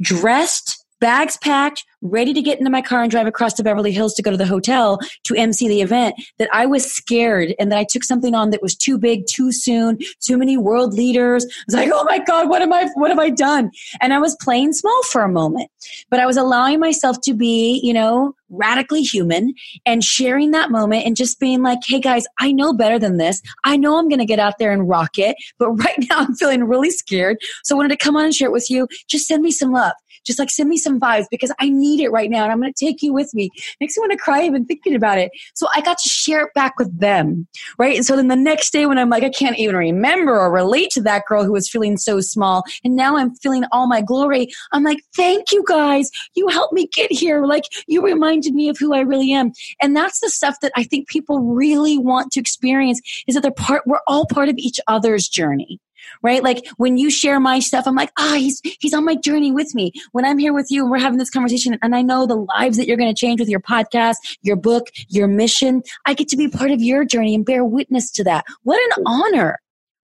[SPEAKER 1] dressed bags packed, ready to get into my car and drive across to Beverly Hills to go to the hotel to MC the event, that I was scared and that I took something on that was too big, too soon, too many world leaders. I was like, oh my God, what am I, what have I done? And I was playing small for a moment, but I was allowing myself to be, you know, radically human and sharing that moment and just being like, hey guys, I know better than this. I know I'm going to get out there and rock it, but (laughs) right now I'm feeling really scared. So I wanted to come on and share it with you. Just send me some love just like send me some vibes because I need it right now and I'm going to take you with me. Makes me want to cry even thinking about it. So I got to share it back with them, right? And so then the next day when I'm like, I can't even remember or relate to that girl who was feeling so small and now I'm feeling all my glory, I'm like, thank you guys. You helped me get here. Like you reminded me of who I really am. And that's the stuff that I think people really want to experience is that they're part, we're all part of each other's journey right? Like when you share my stuff, I'm like, ah, oh, he's, he's on my journey with me. When I'm here with you and we're having this conversation and I know the lives that you're going to change with your podcast, your book, your mission, I get to be part of your journey and bear witness to that. What an honor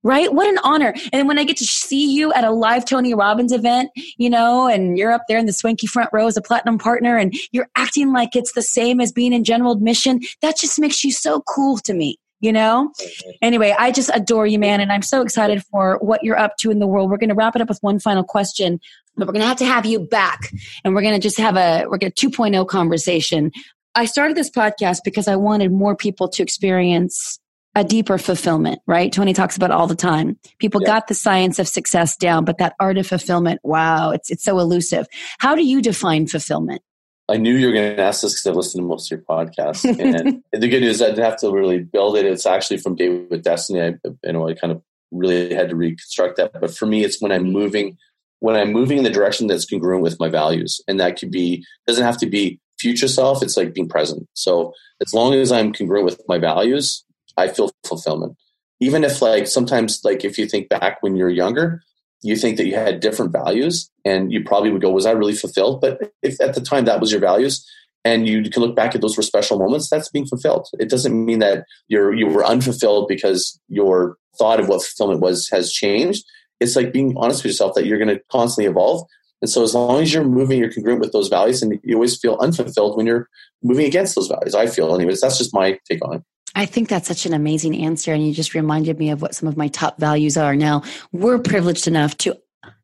[SPEAKER 1] right? What an honor. And when I get to see you at a live Tony Robbins event, you know, and you're up there in the swanky front row as a platinum partner and you're acting like it's the same as being in general admission, that just makes you so cool to me you know? Mm-hmm. Anyway, I just adore you, man. And I'm so excited for what you're up to in the world. We're going to wrap it up with one final question, but we're going to have to have you back and we're going to just have a, we're going to 2.0 conversation. I started this podcast because I wanted more people to experience a deeper fulfillment, right? Tony talks about all the time. People yeah. got the science of success down, but that art of fulfillment, wow, it's it's so elusive. How do you define fulfillment?
[SPEAKER 2] I knew you were going to ask this because I've listened to most of your podcasts. And (laughs) the good news, I didn't have to really build it. It's actually from Date with Destiny. I, you know, I kind of really had to reconstruct that. But for me, it's when I'm moving, when I'm moving in the direction that's congruent with my values, and that could be doesn't have to be future self. It's like being present. So as long as I'm congruent with my values, I feel fulfillment. Even if like sometimes like if you think back when you're younger, you think that you had different values and you probably would go, was I really fulfilled? But if at the time that was your values and you can look back at those were special moments, that's being fulfilled. It doesn't mean that you're you were unfulfilled because your thought of what fulfillment was has changed. It's like being honest with yourself that you're going to constantly evolve. And so as long as you're moving, you're congruent with those values and you always feel unfulfilled when you're moving against those values. I feel anyways. That's just my take on it.
[SPEAKER 1] I think that's such an amazing answer. And you just reminded me of what some of my top values are. Now, we're privileged enough to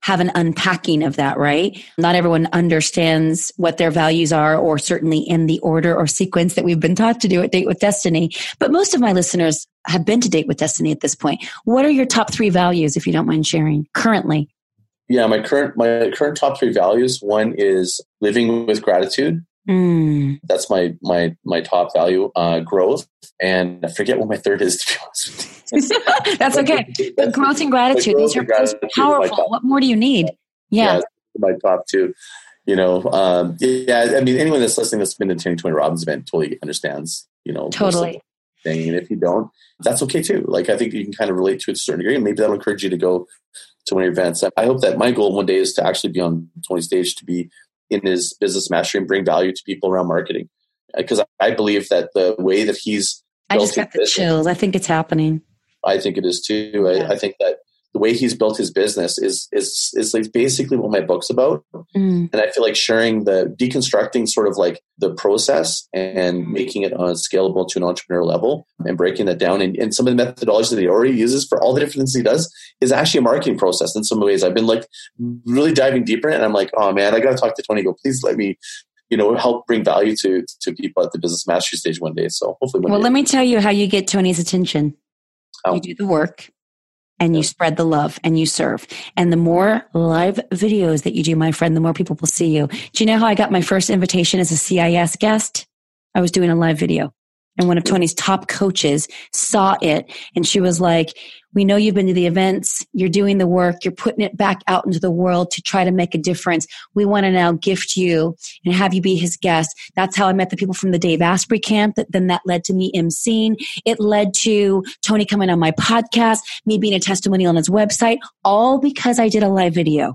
[SPEAKER 1] have an unpacking of that, right? Not everyone understands what their values are, or certainly in the order or sequence that we've been taught to do at Date with Destiny. But most of my listeners have been to Date with Destiny at this point. What are your top three values, if you don't mind sharing currently?
[SPEAKER 2] Yeah, my current my current top three values. One is living with gratitude. Mm. That's my my my top value. Uh, growth, and I forget what my third is. To be
[SPEAKER 1] honest, (laughs) that's okay. But growth and gratitude; these are, these are powerful. What more do you need? Yeah, yeah
[SPEAKER 2] my top two. You know, um, yeah. I mean, anyone that's listening that's been to Tony Tony Robbins event totally understands. You know,
[SPEAKER 1] totally.
[SPEAKER 2] Thing. And if you don't, that's okay too. Like I think you can kind of relate to it to a certain degree, and maybe that'll encourage you to go to one of your events. I hope that my goal one day is to actually be on Tony's stage to be in his business mastery and bring value to people around marketing. Uh, because I believe that the way that he's
[SPEAKER 1] I just got the business, chills. I think it's happening.
[SPEAKER 2] I think it is too. I, yeah. I think that way he's built his business is is is like basically what my book's about. Mm. And I feel like sharing the deconstructing sort of like the process and making it uh, scalable to an entrepreneur level and breaking that down. And, and some of the methodologies that he already uses for all the different things he does is actually a marketing process in some ways. I've been like really diving deeper and I'm like, oh man, I got to talk to Tony. Go, please let me you know, help bring value to to people at the business mastery stage one day. So hopefully,
[SPEAKER 1] well,
[SPEAKER 2] day.
[SPEAKER 1] let me tell you how you get Tony's attention. You do the work, and you spread the love and you serve. And the more live videos that you do, my friend, the more people will see you. Do you know how I got my first invitation as a CIS guest? I was doing a live video. And one of Tony's top coaches saw it and she was like, we know you've been to the events, you're doing the work, you're putting it back out into the world to try to make a difference. We want to now gift you and have you be his guest. That's how I met the people from the Dave Asprey camp. That then that led to me emceeing. It led to Tony coming on my podcast, me being a testimonial on his website, all because I did a live video.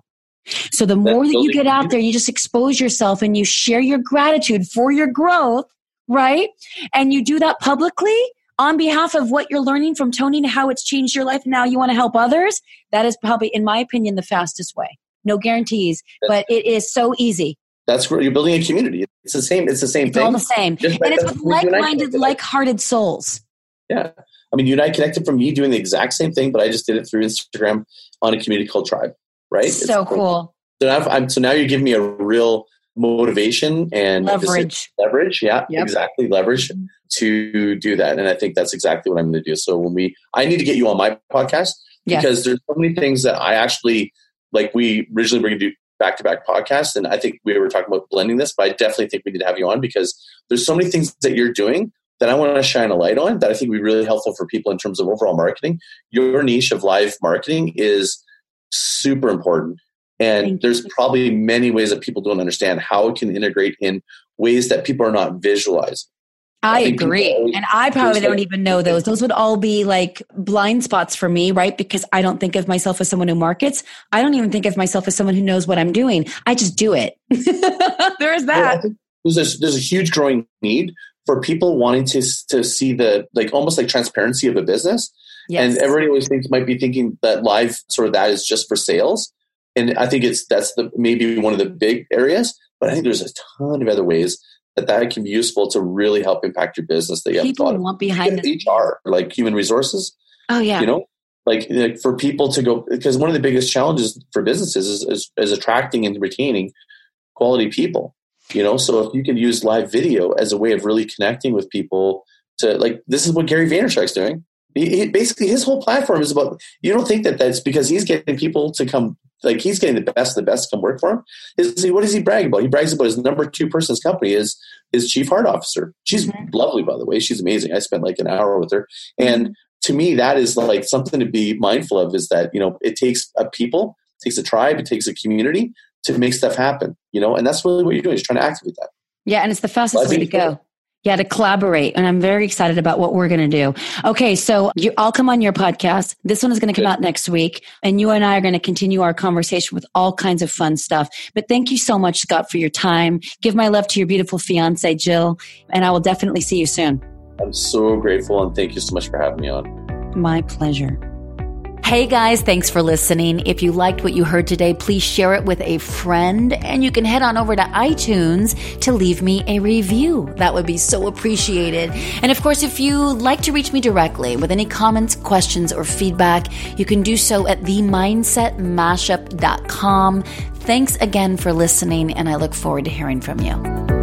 [SPEAKER 1] So the more that you get out there, you just expose yourself and you share your gratitude for your growth right? And you do that publicly on behalf of what you're learning from Tony and how it's changed your life. Now you want to help others. That is probably, in my opinion, the fastest way. No guarantees, but it is so easy.
[SPEAKER 2] That's where you're building a community. It's the same. It's the same
[SPEAKER 1] it's
[SPEAKER 2] thing.
[SPEAKER 1] All the same, Just and it's with like-minded, like-hearted souls.
[SPEAKER 2] Yeah, I mean, you and I connected from me doing the exact same thing, but I just did it through Instagram on a community called Tribe. Right?
[SPEAKER 1] So
[SPEAKER 2] it's
[SPEAKER 1] cool.
[SPEAKER 2] So now, so now you're giving me a real motivation and
[SPEAKER 1] leverage.
[SPEAKER 2] Leverage, yeah, yep. exactly. Leverage to do that. And I think that's exactly what I'm going to do. So when we, I need to get you on my podcast yeah. because there's so many things that I actually, like we originally were going to do back to back podcasts. And I think we were talking about blending this, but I definitely think we need to have you on because there's so many things that you're doing that I want to shine a light on that I think would be really helpful for people in terms of overall marketing. Your niche of live marketing is super important. And there's probably many ways that people don't understand how it can integrate in ways that people are not visualizing.
[SPEAKER 1] I, I agree. Always, and I probably don't like, even know those. Those would all be like blind spots for me, right? Because I don't think of myself as someone who markets. I don't even think of myself as someone who knows what I'm doing. I just do it. (laughs) there's that. Well,
[SPEAKER 2] there's a, there's a huge growing need for people wanting to to see the like almost like transparency of a business. Yes. And everybody always thinks might be thinking that live sort of that is just for sales and I think it's that's the maybe one of the mm-hmm. big areas. But I think there's a ton of other ways that that can be useful to really help impact your business. That you have
[SPEAKER 1] people
[SPEAKER 2] have
[SPEAKER 1] want behind
[SPEAKER 2] HR, like human resources.
[SPEAKER 1] Oh yeah,
[SPEAKER 2] you know, like, like for people to go because one of the biggest challenges for businesses is, is, is attracting and retaining quality people. You know, so if you can use live video as a way of really connecting with people to like this is what Gary Vaynerchuk's doing He, he, basically, his whole platform is about. You don't think that that's because he's getting people to come, like he's getting the best of the best to come work for him. Is what does he brag about? He brags about his number two person's company is his chief heart officer. She's mm-hmm. lovely, by the way. She's amazing. I spent like an hour with her, and to me, that is like something to be mindful of. Is that you know it takes a people, it takes a tribe, it takes a community to make stuff happen. You know, and that's really what you're doing. Is trying to activate that.
[SPEAKER 1] Yeah, and it's the fastest way to go. Yeah, to collaborate. And I'm very excited about what we're going to do. Okay, so you, I'll come on your podcast. This one is going to come out next week. And you and I are going to continue our conversation with all kinds of fun stuff. But thank you so much, Scott, for your time. Give my love to your beautiful fiance, Jill. And I will definitely see you soon.
[SPEAKER 2] I'm so grateful. And thank you so much for having me on.
[SPEAKER 1] My pleasure. Hey guys, thanks for listening. If you liked what you heard today, please share it with a friend and you can head on over to iTunes to leave me a review. That would be so appreciated. And of course, if you like to reach me directly with any comments, questions, or feedback, you can do so at themindsetmashup.com. Thanks again for listening and I look forward to hearing from you.